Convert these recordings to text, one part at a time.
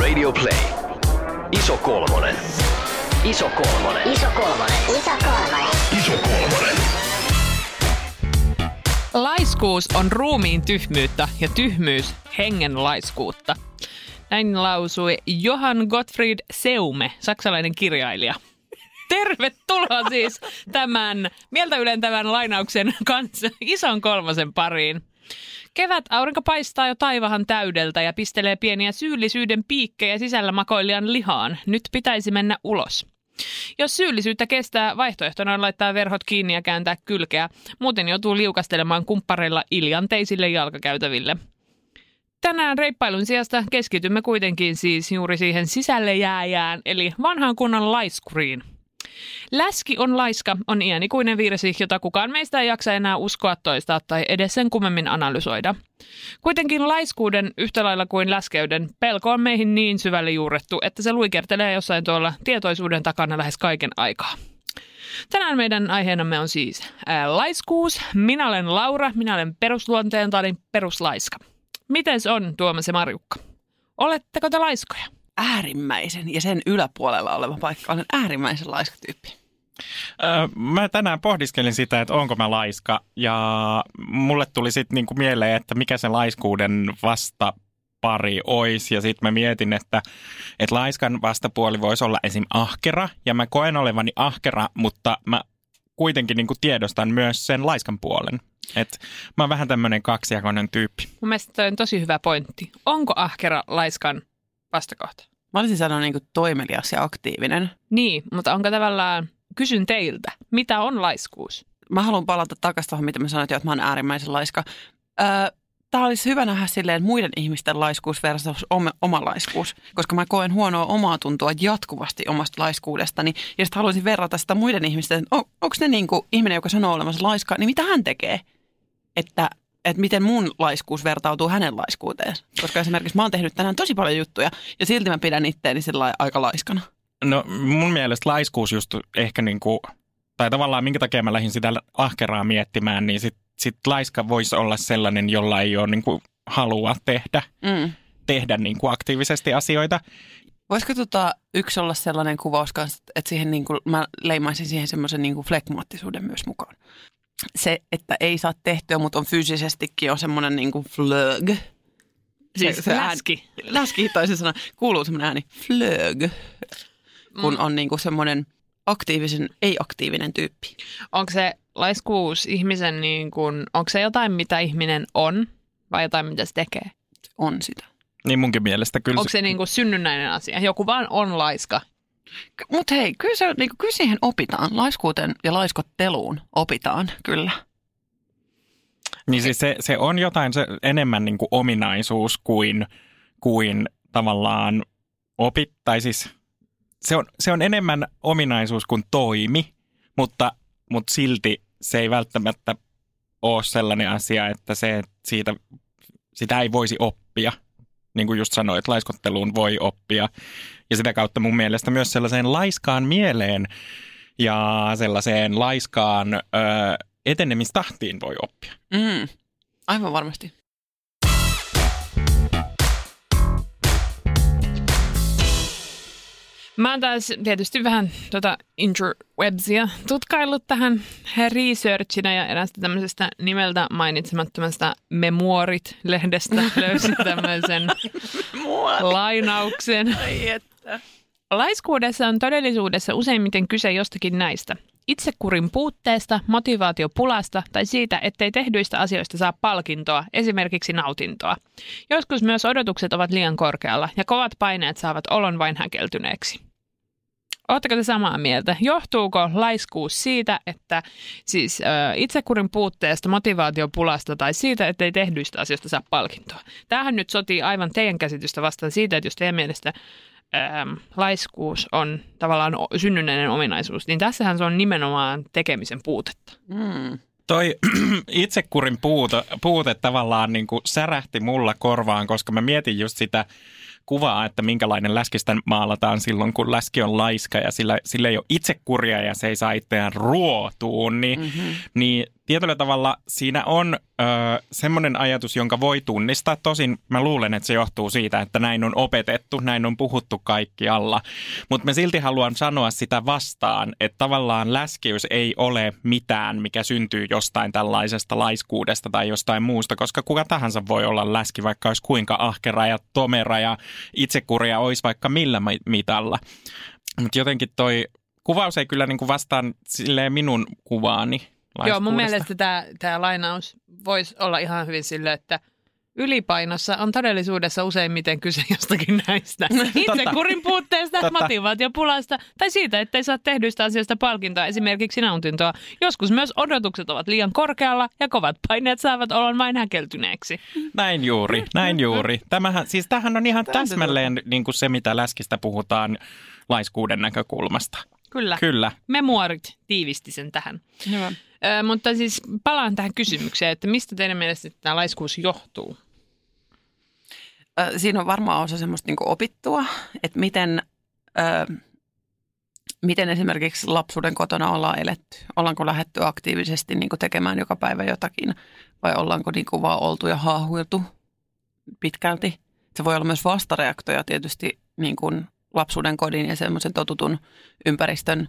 Radio Play. Iso kolmonen. Iso kolmonen. Iso kolmonen. Iso kolmonen. Iso kolmonen. Laiskuus on ruumiin tyhmyyttä ja tyhmyys hengen laiskuutta. Näin lausui Johann Gottfried Seume, saksalainen kirjailija. Tervetuloa siis tämän mieltä ylentävän lainauksen kanssa ison kolmosen pariin. Kevät aurinko paistaa jo taivahan täydeltä ja pistelee pieniä syyllisyyden piikkejä sisällä makoilijan lihaan. Nyt pitäisi mennä ulos. Jos syyllisyyttä kestää, vaihtoehtona on laittaa verhot kiinni ja kääntää kylkeä. Muuten joutuu liukastelemaan kumppareilla iljanteisille jalkakäytäville. Tänään reippailun sijasta keskitymme kuitenkin siis juuri siihen sisälle jääjään, eli vanhan kunnan laiskuriin. Läski on laiska on iänikuinen virsi, jota kukaan meistä ei jaksa enää uskoa toistaa tai edes sen kummemmin analysoida. Kuitenkin laiskuuden yhtä lailla kuin läskeyden pelko on meihin niin syvälle juurettu, että se luikertelee jossain tuolla tietoisuuden takana lähes kaiken aikaa. Tänään meidän aiheenamme on siis ää, laiskuus. Minä olen Laura, minä olen perusluonteeltani peruslaiska. Miten se on, Tuomas ja Marjukka? Oletteko te laiskoja? Äärimmäisen ja sen yläpuolella oleva paikka. Olen äärimmäisen laiska tyyppi. Öö, mä tänään pohdiskelin sitä, että onko mä laiska ja mulle tuli sitten niinku mieleen, että mikä se laiskuuden vasta pari olisi. Ja sitten mä mietin, että, että laiskan vastapuoli voisi olla esim. ahkera. Ja mä koen olevani ahkera, mutta mä kuitenkin niinku tiedostan myös sen laiskan puolen. Et mä oon vähän tämmöinen kaksijakoinen tyyppi. Mun mielestä toi on tosi hyvä pointti. Onko ahkera laiskan vastakohta? Mä olisin sanonut niin kuin toimelias ja aktiivinen. Niin, mutta onko tavallaan, kysyn teiltä, mitä on laiskuus? Mä haluan palata takaisin tuohon, mitä mä sanoin, että mä oon äärimmäisen laiska. Öö, Tämä olisi hyvä nähdä silleen muiden ihmisten laiskuus versus oma, oma laiskuus, koska mä koen huonoa omaa tuntua jatkuvasti omasta laiskuudestani. Ja sitten haluaisin verrata sitä muiden ihmisten, on, onko ne niin kuin ihminen, joka sanoo olevansa laiska, niin mitä hän tekee? Että että miten mun laiskuus vertautuu hänen laiskuuteen. Koska esimerkiksi mä oon tehnyt tänään tosi paljon juttuja ja silti mä pidän itteeni sillä aika laiskana. No mun mielestä laiskuus just ehkä niin kuin, tai tavallaan minkä takia mä lähdin sitä ahkeraa miettimään, niin sit, sit laiska voisi olla sellainen, jolla ei ole niin kuin halua tehdä, Mm. tehdä niin kuin aktiivisesti asioita. Voisiko tota, yksi olla sellainen kuvaus kanssa, että siihen niin kuin, mä leimaisin siihen semmoisen niin kuin flekmaattisuuden myös mukaan. Se, että ei saa tehtyä, mutta on fyysisestikin on semmoinen niin kuin flög. Siis Se- se läski. Läski toisin sanoen kuuluu semmoinen ääni flög, kun on niin kuin semmoinen aktiivisen, ei-aktiivinen tyyppi. Onko se laiskuus ihmisen niin kuin, onko se jotain, mitä ihminen on vai jotain, mitä se tekee? On sitä. Niin munkin mielestä kyllä. Onko se niin kuin synnynnäinen asia? Joku vaan on laiska. Mutta hei, kyllä, se, niin kyllä siihen opitaan. Laiskuuteen ja laiskotteluun opitaan, kyllä. Niin siis se, se on jotain se enemmän niin kuin ominaisuus kuin, kuin tavallaan opit, tai siis se on, se on enemmän ominaisuus kuin toimi, mutta, mutta silti se ei välttämättä ole sellainen asia, että se, siitä, sitä ei voisi oppia. Niin kuin just sanoit, laiskotteluun voi oppia. Ja sitä kautta mun mielestä myös sellaiseen laiskaan mieleen ja sellaiseen laiskaan ö, etenemistahtiin voi oppia. Mm, aivan varmasti. Mä oon taas tietysti vähän tota interwebsia tutkaillut tähän researchina ja eräästä tämmöisestä nimeltä mainitsemattomasta Memorit-lehdestä löysin tämmöisen lainauksen. Laiskuudessa on todellisuudessa useimmiten kyse jostakin näistä. Itsekurin puutteesta, motivaatiopulasta tai siitä, ettei tehdyistä asioista saa palkintoa, esimerkiksi nautintoa. Joskus myös odotukset ovat liian korkealla ja kovat paineet saavat olon vain häkeltyneeksi. Oletteko te samaa mieltä? Johtuuko laiskuus siitä, että siis ö, itsekurin puutteesta, motivaatiopulasta tai siitä, ettei tehdyistä asioista saa palkintoa? Tämähän nyt sotii aivan teidän käsitystä vastaan siitä, että jos teidän mielestä ähm, laiskuus on tavallaan synnynnäinen ominaisuus, niin tässähän se on nimenomaan tekemisen puutetta. Mm. Toi itsekurin puute, puute tavallaan niin kuin särähti mulla korvaan, koska mä mietin just sitä kuvaa, että minkälainen läskistä maalataan silloin, kun läski on laiska ja sillä, sillä ei ole itsekuria ja se ei saa itseään ruotuun, niin, mm-hmm. niin tietyllä tavalla siinä on ö, semmoinen ajatus, jonka voi tunnistaa. Tosin mä luulen, että se johtuu siitä, että näin on opetettu, näin on puhuttu kaikkialla. Mutta mä silti haluan sanoa sitä vastaan, että tavallaan läskiys ei ole mitään, mikä syntyy jostain tällaisesta laiskuudesta tai jostain muusta, koska kuka tahansa voi olla läski, vaikka olisi kuinka ahkera ja tomera ja itsekuria olisi vaikka millä mi- mitalla. Mutta jotenkin toi kuvaus ei kyllä niinku vastaan silleen minun kuvaani Joo, mun mielestä tämä, tämä lainaus voisi olla ihan hyvin sille, että ylipainossa on todellisuudessa useimmiten kyse jostakin näistä. Itse kurin puutteesta, motivaatiopulasta tai siitä, ettei saa tehdyistä asioista palkintoa, esimerkiksi nautintoa. Joskus myös odotukset ovat liian korkealla ja kovat paineet saavat olla vain häkeltyneeksi. Näin juuri, näin juuri. Tämähän, siis tämähän on ihan täsmälleen niin kuin se, mitä läskistä puhutaan laiskuuden näkökulmasta. Kyllä. Kyllä. Memuarit tiivisti sen tähän. Hyvä. Ö, mutta siis palaan tähän kysymykseen, että mistä teidän mielestä tämä laiskuus johtuu? Ö, Siinä on varmaan osa semmoista niin opittua, että miten, ö, miten esimerkiksi lapsuuden kotona ollaan eletty. Ollaanko lähetty aktiivisesti niin tekemään joka päivä jotakin vai ollaanko niin vaan oltu ja haahuiltu pitkälti. Se voi olla myös vastareaktoja tietysti niin kuin lapsuuden kodin ja semmoisen totutun ympäristön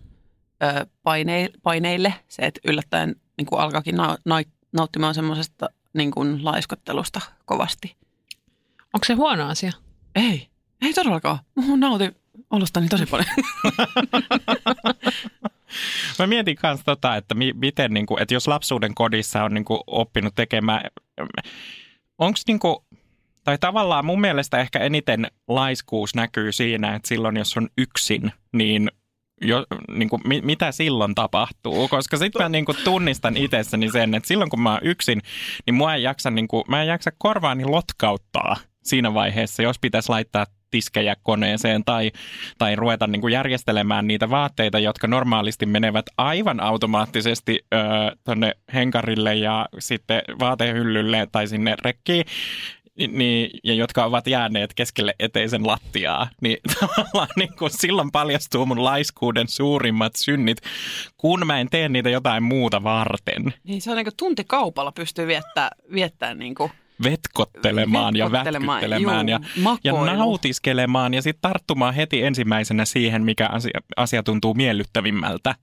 ö, paine, paineille. Se, että yllättäen niin kuin alkaakin na, na, nauttimaan semmoisesta niin kuin laiskottelusta kovasti. Onko se huono asia? Ei, ei todellakaan. Mä nautin olostani tosi paljon. Mä mietin myös tota, että mi- miten, niin kuin, että jos lapsuuden kodissa on niin kuin, oppinut tekemään, onko niin kuin, tai tavallaan mun mielestä ehkä eniten laiskuus näkyy siinä, että silloin jos on yksin, niin jo, niin kuin, mi, mitä silloin tapahtuu, koska sitten mä niin kuin, tunnistan itsessäni sen, että silloin kun mä oon yksin, niin mua ei jaksa, niin kuin, mä en jaksa korvaani lotkauttaa siinä vaiheessa, jos pitäisi laittaa tiskejä koneeseen tai, tai ruveta niin kuin järjestelemään niitä vaatteita, jotka normaalisti menevät aivan automaattisesti ö, tonne henkarille ja sitten vaatehyllylle tai sinne rekkiin, niin, ja jotka ovat jääneet keskelle eteisen lattiaa, niin tavallaan niin kuin silloin paljastuu mun laiskuuden suurimmat synnit, kun mä en tee niitä jotain muuta varten. niin se on niin kuin tuntikaupalla pystyy viettää, viettää niin kuin Vetkottelemaan ja Vetkottelemaan, vätkyttelemään ja, juu, ja makoilu. nautiskelemaan ja sitten tarttumaan heti ensimmäisenä siihen, mikä asia, asia tuntuu miellyttävimmältä.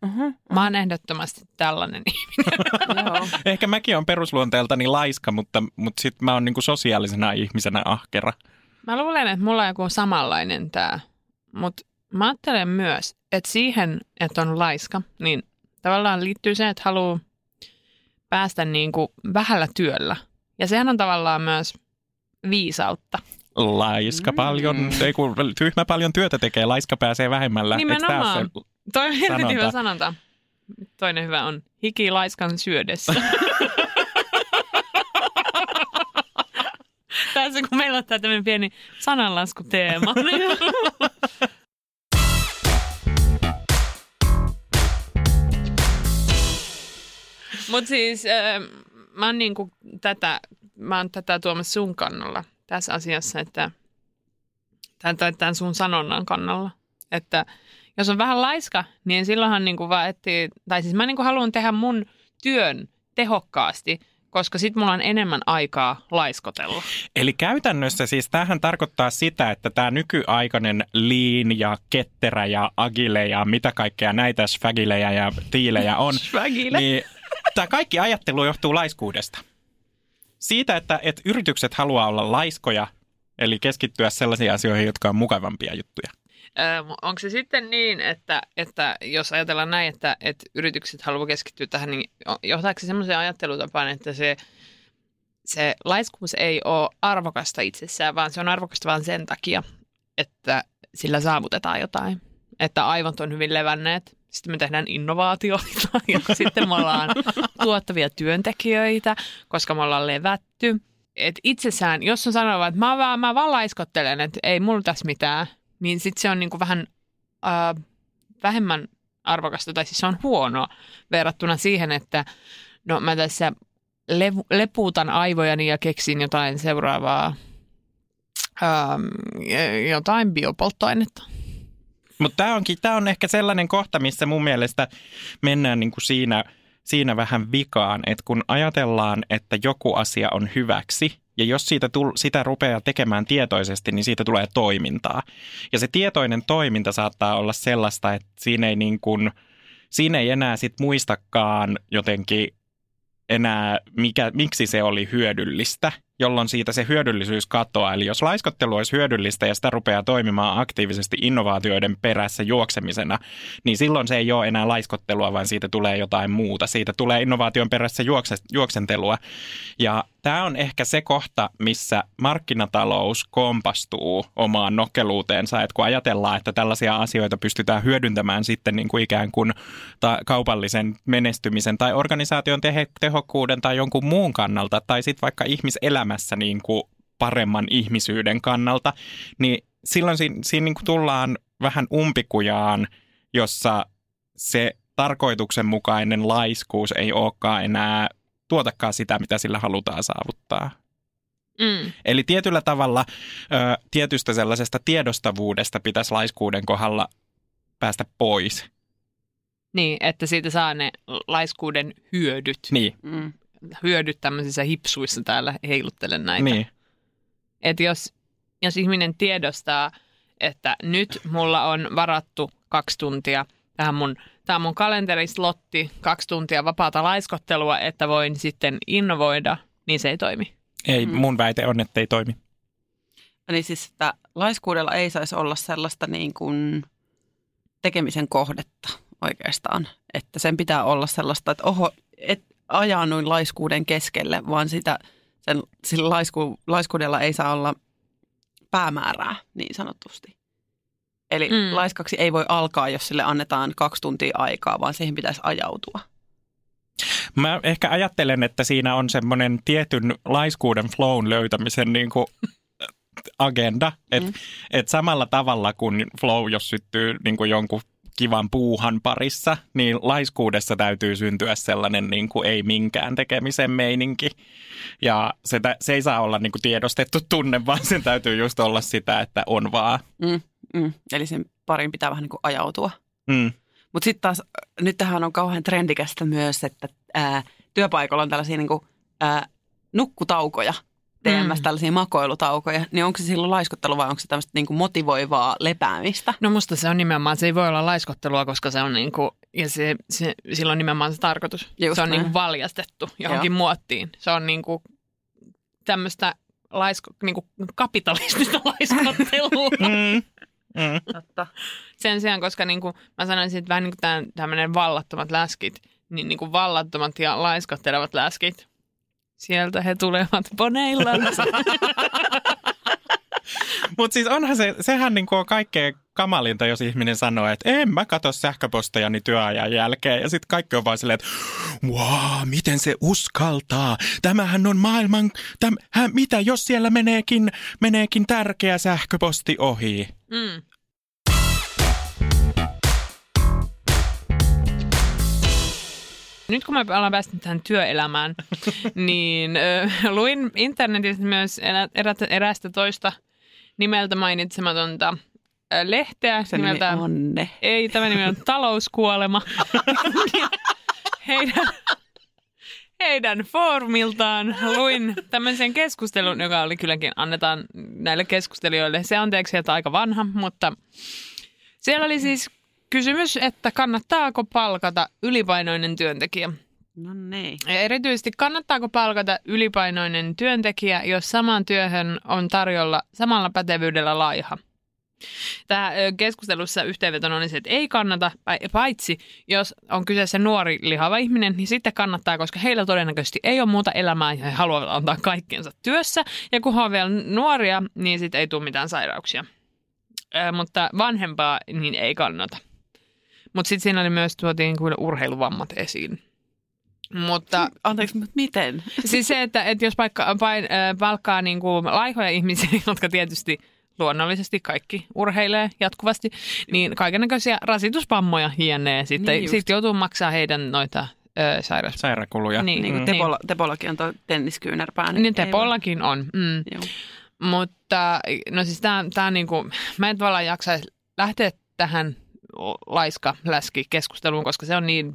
Mä oon ehdottomasti tällainen ihminen. Joo. Ehkä mäkin on perusluonteeltani laiska, mutta, mutta sitten mä oon niinku sosiaalisena ihmisenä ahkera. Mä luulen, että mulla on joku samanlainen tää. Mutta mä ajattelen myös, että siihen, että on laiska, niin tavallaan liittyy se, että haluaa päästä niinku vähällä työllä. Ja sehän on tavallaan myös viisautta. Laiska paljon, ei kun tyhmä paljon työtä tekee, laiska pääsee vähemmällä. Eikö Nimenomaan. se- Toi on sanonta? hyvä sanonta. Toinen hyvä on hiki laiskan syödessä. Tässä kun meillä on tämä tämmöinen pieni sananlaskuteema. Mutta siis äh, mä oon niinku tätä, mä oon tätä tuomassa sun kannalla tässä asiassa, että tämän, tämän, tämän sun sanonnan kannalla. Että jos on vähän laiska, niin silloinhan niinku vaan etsii, tai siis mä niinku haluan tehdä mun työn tehokkaasti, koska sit mulla on enemmän aikaa laiskotella. Eli käytännössä siis tämähän tarkoittaa sitä, että tämä nykyaikainen lean ja ketterä ja agile ja mitä kaikkea näitä sfagilejä ja tiilejä on, niin tämä kaikki ajattelu johtuu laiskuudesta. Siitä, että, että yritykset haluaa olla laiskoja, eli keskittyä sellaisiin asioihin, jotka on mukavampia juttuja. onko se sitten niin, että, että jos ajatellaan näin, että, että yritykset haluaa keskittyä tähän, niin johtaako se semmoiseen ajattelutapaan, että se, se laiskuus ei ole arvokasta itsessään, vaan se on arvokasta vain sen takia, että sillä saavutetaan jotain. Että aivot on hyvin levänneet. Sitten me tehdään innovaatioita ja sitten me ollaan tuottavia työntekijöitä, koska me ollaan levätty. Et itsessään, jos on sanova, että mä vaan, mä vaan laiskottelen, että ei mulla tässä mitään, niin sitten se on niinku vähän ää, vähemmän arvokasta, tai siis se on huono verrattuna siihen, että no mä tässä lev- lepuutan aivojani ja keksin jotain seuraavaa, ähm, jotain biopolttoainetta. Mutta tämä onkin, tää on ehkä sellainen kohta, missä mun mielestä mennään niinku siinä siinä vähän vikaan, että kun ajatellaan, että joku asia on hyväksi, ja jos siitä tul- sitä rupeaa tekemään tietoisesti, niin siitä tulee toimintaa. Ja se tietoinen toiminta saattaa olla sellaista, että siinä ei, niin kuin, siinä ei enää sit muistakaan jotenkin enää, mikä, miksi se oli hyödyllistä, jolloin siitä se hyödyllisyys katoaa. Eli jos laiskottelu olisi hyödyllistä ja sitä rupeaa toimimaan aktiivisesti innovaatioiden perässä juoksemisena, niin silloin se ei ole enää laiskottelua, vaan siitä tulee jotain muuta. Siitä tulee innovaation perässä juokse, juoksentelua. Ja tämä on ehkä se kohta, missä markkinatalous kompastuu omaan nokkeluuteensa, että kun ajatellaan, että tällaisia asioita pystytään hyödyntämään sitten niin kuin ikään kuin ta- kaupallisen menestymisen tai organisaation tehe- tehokkuuden tai jonkun muun kannalta, tai sitten vaikka ihmiselämässä niin kuin paremman ihmisyyden kannalta, niin silloin siinä, siinä niin kuin tullaan vähän umpikujaan, jossa se tarkoituksenmukainen laiskuus ei olekaan enää tuotakaan sitä, mitä sillä halutaan saavuttaa. Mm. Eli tietyllä tavalla ö, tietystä sellaisesta tiedostavuudesta pitäisi laiskuuden kohdalla päästä pois. Niin, että siitä saa ne laiskuuden hyödyt. Niin, Mm. Hyödyt tämmöisissä hipsuissa täällä heiluttelen näitä. niin. Että jos, jos ihminen tiedostaa, että nyt mulla on varattu kaksi tuntia tähän mun, tämä on mun kalenterislotti, kaksi tuntia vapaata laiskottelua, että voin sitten innovoida, niin se ei toimi. Ei, mun väite on, että ei toimi. Eli siis että laiskuudella ei saisi olla sellaista niin kuin tekemisen kohdetta oikeastaan. Että sen pitää olla sellaista, että oho, et ajannuin laiskuuden keskelle, vaan sitä, sen, sillä laisku, laiskuudella ei saa olla päämäärää niin sanotusti. Eli mm. laiskaksi ei voi alkaa, jos sille annetaan kaksi tuntia aikaa, vaan siihen pitäisi ajautua. Mä ehkä ajattelen, että siinä on semmoinen tietyn laiskuuden flown löytämisen niin kuin agenda. Että Mm. et samalla tavalla kuin flow, jos syttyy niin kuin jonkun kivan puuhan parissa, niin laiskuudessa täytyy syntyä sellainen niin kuin ei minkään tekemisen meininki. Ja se, se ei saa olla niin kuin tiedostettu tunne, vaan sen täytyy just olla sitä, että on vaan. Mm, mm. Eli sen parin pitää vähän niin kuin ajautua. Mm. Mutta sitten taas, nyt tähän on kauhean trendikästä myös, että ää, työpaikalla on tällaisia niin kuin, ää, nukkutaukoja teemässä, Mm. tällaisia makoilutaukoja. Niin onko se silloin laiskottelu vai onko se tämmöistä niin kuin motivoivaa lepäämistä? No musta se on nimenomaan, se ei voi olla laiskottelua, koska se on niinku, ja se, se, sillä on nimenomaan se tarkoitus. Just se on näin. niinku valjastettu johonkin Joo. muottiin. Se on niinku tämmöistä laisko, niinku kapitalistista laiskottelua. Mm. Mm. Totta. Sen sijaan, koska niinku, mä sanoisin, että vähän niin kuin tämmöinen vallattomat läskit, niin niinku vallattomat ja laiskottelevat läskit, sieltä he tulevat poneillansa. Mutta siis onhan se, sehän niinku on kaikkein kamalinta, jos ihminen sanoo, että en mä katso sähköpostejani työajan jälkeen. Ja sitten kaikki on vaan silleen, että wow, miten se uskaltaa. Tämähän on maailman, täm, hä, mitä jos siellä meneekin, meneekin tärkeä sähköposti ohi. mm. Nyt kun me ollaan päästy tähän työelämään, niin ö, luin internetistä myös erä, erä, erästä toista nimeltä mainitsematonta lehteä. Se nimi nimeltä, Anne. Ei, tämä nimi on Talouskuolema. heidän, heidän foorumiltaan luin tämmöisen keskustelun, joka oli kylläkin, annetaan näille keskustelijoille. Se on teeksi aika vanha, mutta siellä oli siis kysymys, että kannattaako palkata ylipainoinen työntekijä. No niin. Ja erityisesti kannattaako palkata ylipainoinen työntekijä, jos samaan työhön on tarjolla samalla pätevyydellä laiha? Tämä keskustelussa yhteenvetona oli se, että ei kannata, pai- paitsi jos on kyseessä nuori lihava ihminen, niin sitten kannattaa, koska heillä todennäköisesti ei ole muuta elämää ja he haluavat antaa kaikkensa työssä. Ja kun he on vielä nuoria, niin sitten ei tule mitään sairauksia. Ö, mutta vanhempaa niin ei kannata. Mutta sitten siinä oli myös tuotiin kuin urheiluvammat esiin. Mutta Anteeksi, mutta miten? siis se, että, että jos paikka, pain, äh, palkkaa niin kuin laihoja ihmisiä, jotka tietysti luonnollisesti kaikki urheilee jatkuvasti, niin kaikenlaisia rasituspammoja hienee. Sitten Niin sit joutuu maksaa heidän noita ö, sairaus... Sairaankuluja. Niin, Niin kuin niin. Tepolla, Tepollakin on tuo tenniskyynärpää. Niin ei Tepollakin on. Mm. Joo. Mutta no siis tää on niinku, mä en tavallaan jaksaisi lähteä tähän laiska läski keskusteluun, koska se on niin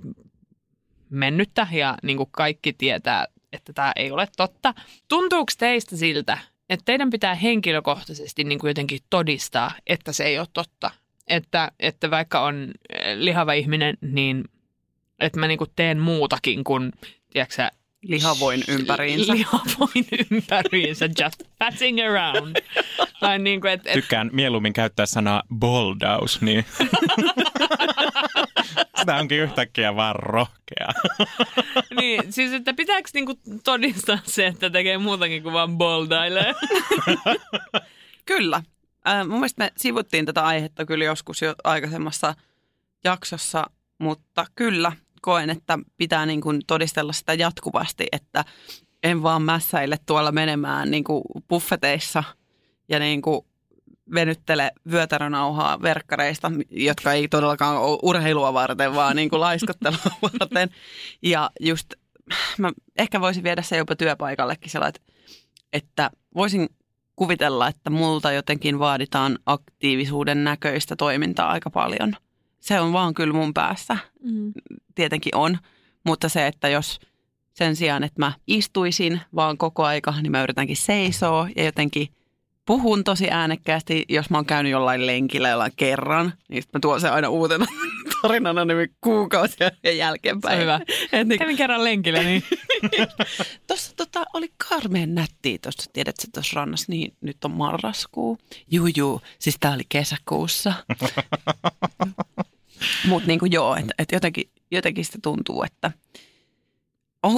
mennyttä ja niin kuin kaikki tietää, että tämä ei ole totta. Tuntuuko teistä siltä, että teidän pitää henkilökohtaisesti niin kuin jotenkin todistaa, että se ei ole totta? Että, että vaikka on eh, lihava ihminen, niin että mä niin kuin teen muutakin kuin, tiedätkö Lihavoin ympäriinsä. Lihavoin ympäriinsä, just passing around. tai niin kuin, että, et, Tykkään mieluummin käyttää sanaa boldaus, niin sitä onkin yhtäkkiä vaan rohkea. niin, siis että pitääkö niinku todistaa se, että tekee muutakin kuin vaan boldailee? Kyllä. Äh, mun mielestä me sivuttiin tätä aihetta kyllä joskus jo aikaisemmassa jaksossa, mutta kyllä koen, että pitää niin kuin todistella sitä jatkuvasti, että en vaan mässäile tuolla menemään niin kuin buffeteissa ja niin kuin venyttele vyötärönauhaa verkkareista, jotka ei todellakaan ole urheilua varten, vaan niin kuin laiskottelua varten. Ja just, mä ehkä voisin viedä se jopa työpaikallekin sellainen, että voisin kuvitella, että multa jotenkin vaaditaan aktiivisuuden näköistä toimintaa aika paljon. Se on vaan kyllä mun päässä. Mm. Tietenkin on, mutta se, että jos sen sijaan, että mä istuisin vaan koko aika, niin mä yritänkin seisoo ja jotenkin puhun tosi äänekkäästi. Jos mä oon käynyt jollain lenkillä jollain kerran, niin mä tuon sen aina uutena tarinana niin kuukausia ja jälkeenpäin. Se on hyvä. Et niin, Kävin kerran lenkillä, niin Tuossa tota, oli karmeen nättiä tuossa, tiedätkö tuossa rannassa, niin nyt on marraskuu. Juu, juu, siis tää oli kesäkuussa. Mutta niinku joo, että et jotenkin, jotenkin sitä tuntuu, että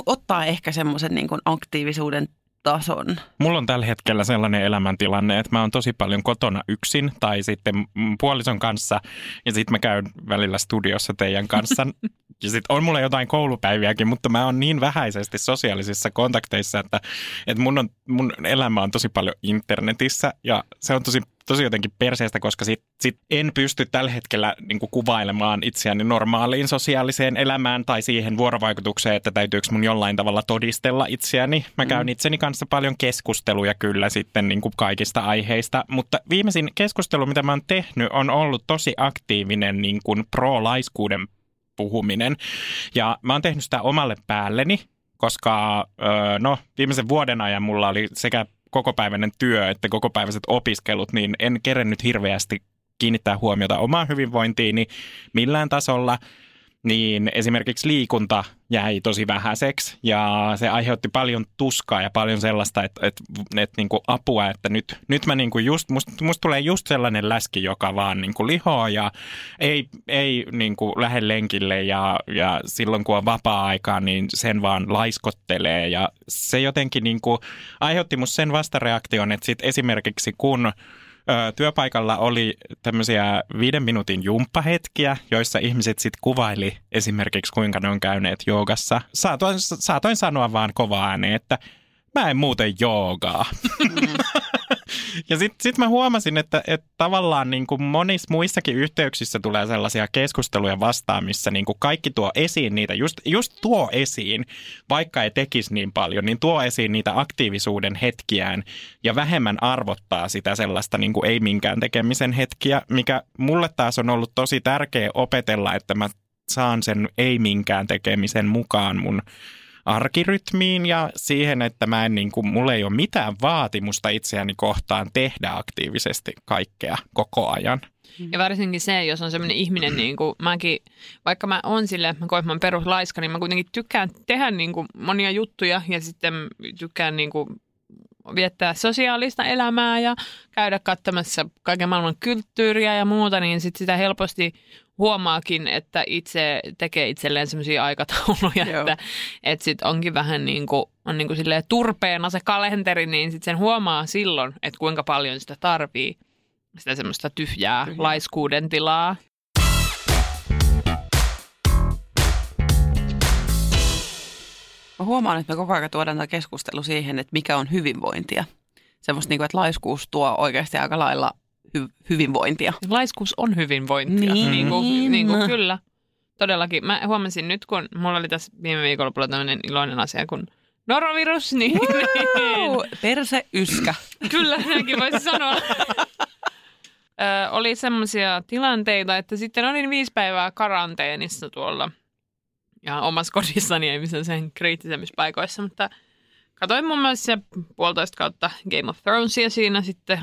ottaa ehkä semmoisen niinku aktiivisuuden tason. Mulla on tällä hetkellä sellainen elämäntilanne, että mä oon tosi paljon kotona yksin tai sitten puolison kanssa ja sitten mä käyn välillä studiossa teidän kanssa. ja sitten on mulla jotain koulupäiviäkin, mutta mä oon niin vähäisesti sosiaalisissa kontakteissa, että, että mun, on, mun elämä on tosi paljon internetissä ja se on tosi tosi jotenkin perseestä, koska sit, sit en pysty tällä hetkellä niin kuvailemaan itseäni normaaliin sosiaaliseen elämään tai siihen vuorovaikutukseen, että täytyykö mun jollain tavalla todistella itseäni. Mä käyn mm. itseni kanssa paljon keskusteluja kyllä sitten niin kuin kaikista aiheista, mutta viimeisin keskustelu, mitä mä oon tehnyt, on ollut tosi aktiivinen niin kuin pro-laiskuuden puhuminen. Ja mä oon tehnyt sitä omalle päälleni, koska no, viimeisen vuoden ajan mulla oli sekä kokopäiväinen työ että kokopäiväiset opiskelut, niin en kerennyt hirveästi kiinnittää huomiota omaan hyvinvointiini millään tasolla – niin esimerkiksi liikunta jäi tosi vähäiseksi ja se aiheutti paljon tuskaa ja paljon sellaista, että, että, että niin kuin apua, että nyt, nyt mä niin kuin just, musta, musta tulee just sellainen läski, joka vaan niin kuin lihoaa ja ei, ei niin kuin lähde lenkille ja, ja silloin kun on vapaa-aikaa, niin sen vaan laiskottelee ja se jotenkin niin kuin aiheutti musta sen vastareaktion, että sit esimerkiksi kun työpaikalla oli tämmöisiä viiden minuutin jumppahetkiä, joissa ihmiset sitten kuvaili esimerkiksi kuinka ne on käyneet joogassa. Saatoin, saatoin sanoa vaan kovaa ääneen, että mä en muuten joogaa. Mm. ja sitten sit mä huomasin, että, että tavallaan niin kuin monissa muissakin yhteyksissä tulee sellaisia keskusteluja vastaan, missä niin kuin kaikki tuo esiin niitä, just, just tuo esiin, vaikka ei tekisi niin paljon, niin tuo esiin niitä aktiivisuuden hetkiään ja vähemmän arvottaa sitä sellaista niin kuin ei minkään tekemisen hetkiä, mikä mulle taas on ollut tosi tärkeä opetella, että mä saan sen ei minkään tekemisen mukaan mun arkirytmiin ja siihen, että mä en niin kuin, mulla ei ole mitään vaatimusta itseäni kohtaan tehdä aktiivisesti kaikkea koko ajan. Ja varsinkin se, jos on sellainen ihminen, niin kuin mäkin, vaikka mä oon sille, mä koen, että mä oon peruslaiska, niin mä kuitenkin tykkään tehdä niin kuin monia juttuja ja sitten tykkään niin kuin viettää sosiaalista elämää ja käydä katsomassa kaiken maailman kulttuuria ja muuta, niin sit sitä helposti huomaakin, että itse tekee itselleen sellaisia aikatauluja, Joo. että, että sit onkin vähän niin kuin, on niin kuin turpeena se kalenteri, niin sit sen huomaa silloin, että kuinka paljon sitä tarvii, sitä semmoista tyhjää Tyhjä. laiskuuden tilaa. Mä huomaan, että me koko ajan tuodaan tämä keskustelu siihen, että mikä on hyvinvointia. Semmoista, niin kuin, että laiskuus tuo oikeasti aika lailla hy- hyvinvointia. Laiskuus on hyvinvointia. Niin. Niin kuin, niin kuin, kyllä. Todellakin. Mä huomasin nyt, kun mulla oli tässä viime viikolla tämmöinen iloinen asia, kun norovirus, niin... Wow, perse yskä. kyllä, näinkin voisi sanoa. Ö, oli semmoisia tilanteita, että sitten olin viisi päivää karanteenissa tuolla ihan omassa kodissani, ei missään sen kriittisemmissä paikoissa, mutta Katoin muun muassa puolitoista kautta Game of Thronesia siinä sitten.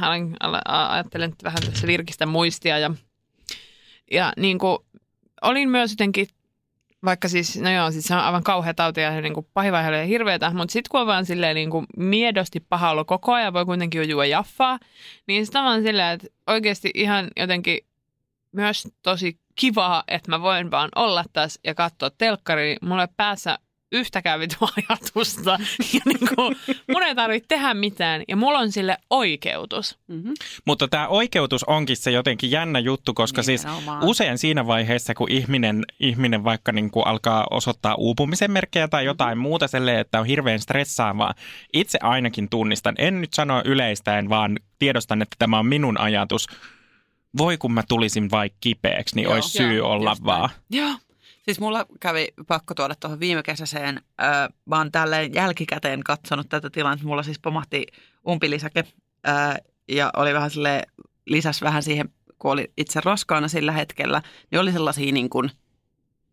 Ajattelen että vähän tässä virkistä muistia ja, ja niin kuin, olin myös jotenkin, vaikka siis, no joo, siis se on aivan kauhea tauti ja niin kuin pahivaihe oli hirveätä, mutta sitten kun on vaan silleen niin kuin miedosti paha olla koko ajan, voi kuitenkin juo jaffaa, niin sitä vaan silleen, että oikeasti ihan jotenkin myös tosi kivaa, että mä voin vaan olla tässä ja katsoa telkkari. Mulla ei päässä yhtäkään vitu ajatusta. Ja niin kuin, mun ei tarvitse tehdä mitään ja mulla on sille oikeutus. Mm-hmm. Mutta tämä oikeutus onkin se jotenkin jännä juttu, koska siis Nimenomaan. usein siinä vaiheessa, kun ihminen, ihminen vaikka niin kuin alkaa osoittaa uupumisen merkkejä tai jotain muuta selleen, että on hirveän stressaavaa, itse ainakin tunnistan, en nyt sano yleistäen, vaan tiedostan, että tämä on minun ajatus. Voi kun mä tulisin vaikka kipeäksi, niin Joo. olisi syy Joo, olla vaan. Joo. Siis mulla kävi pakko tuoda tuohon viime kesäiseen. Äh, mä oon tälleen jälkikäteen katsonut tätä tilannetta. Mulla siis pomahti umpilisäke äh, ja oli vähän sille lisäs vähän siihen, kun oli itse raskaana sillä hetkellä, niin oli sellaisia niin kuin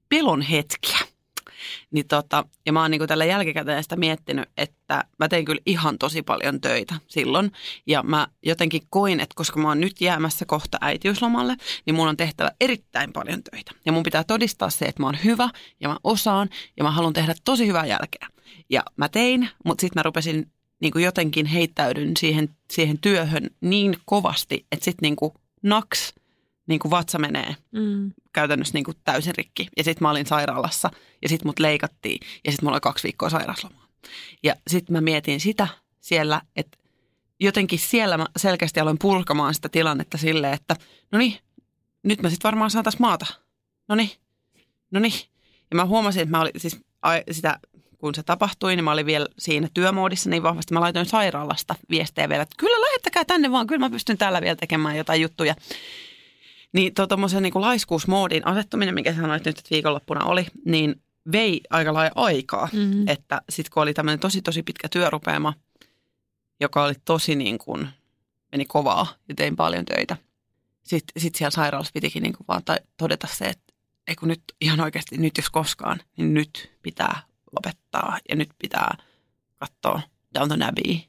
pelon hetkiä. Niin tota, ja mä oon niin tällä jälkikäteen sitä miettinyt, että mä tein kyllä ihan tosi paljon töitä silloin. Ja mä jotenkin koin, että koska mä oon nyt jäämässä kohta äitiyslomalle, niin mun on tehtävä erittäin paljon töitä. Ja mun pitää todistaa se, että mä oon hyvä ja mä osaan ja mä haluan tehdä tosi hyvää jälkeä. Ja mä tein, mutta sitten mä rupesin niin kuin jotenkin heittäydyn siihen, siihen työhön niin kovasti, että sitten niin kuin naks, niin kuin vatsa menee Mm. käytännössä niin kuin täysin rikki. Ja sitten mä olin sairaalassa ja sitten mut leikattiin ja sitten mulla oli kaksi viikkoa sairauslomaa. Ja sitten mä mietin sitä siellä, että jotenkin siellä mä selkeästi aloin purkamaan sitä tilannetta silleen, että no niin, nyt mä sitten varmaan saan taas maata. No niin, no niin. Ja mä huomasin, että mä olin siis sitä, kun se tapahtui, niin mä olin vielä siinä työmoodissa niin vahvasti. Mä laitoin sairaalasta viestejä vielä, että kyllä lähettäkää tänne vaan, kyllä mä pystyn täällä vielä tekemään jotain juttuja. Niin tuommoisen niin laiskuusmoodin asettuminen, mikä sanoit nyt, että viikonloppuna oli, niin vei aika laaja aikaa. Mm-hmm. Että sitten kun oli tämmöinen tosi tosi pitkä työrupeama, joka oli tosi niin kuin, meni kovaa ja tein paljon töitä. Sitten sit siellä sairaalassa pitikin niin kuin vaan ta- todeta se, että ei kun nyt ihan oikeasti, nyt jos koskaan, niin nyt pitää lopettaa ja nyt pitää katsoa Downton Abbey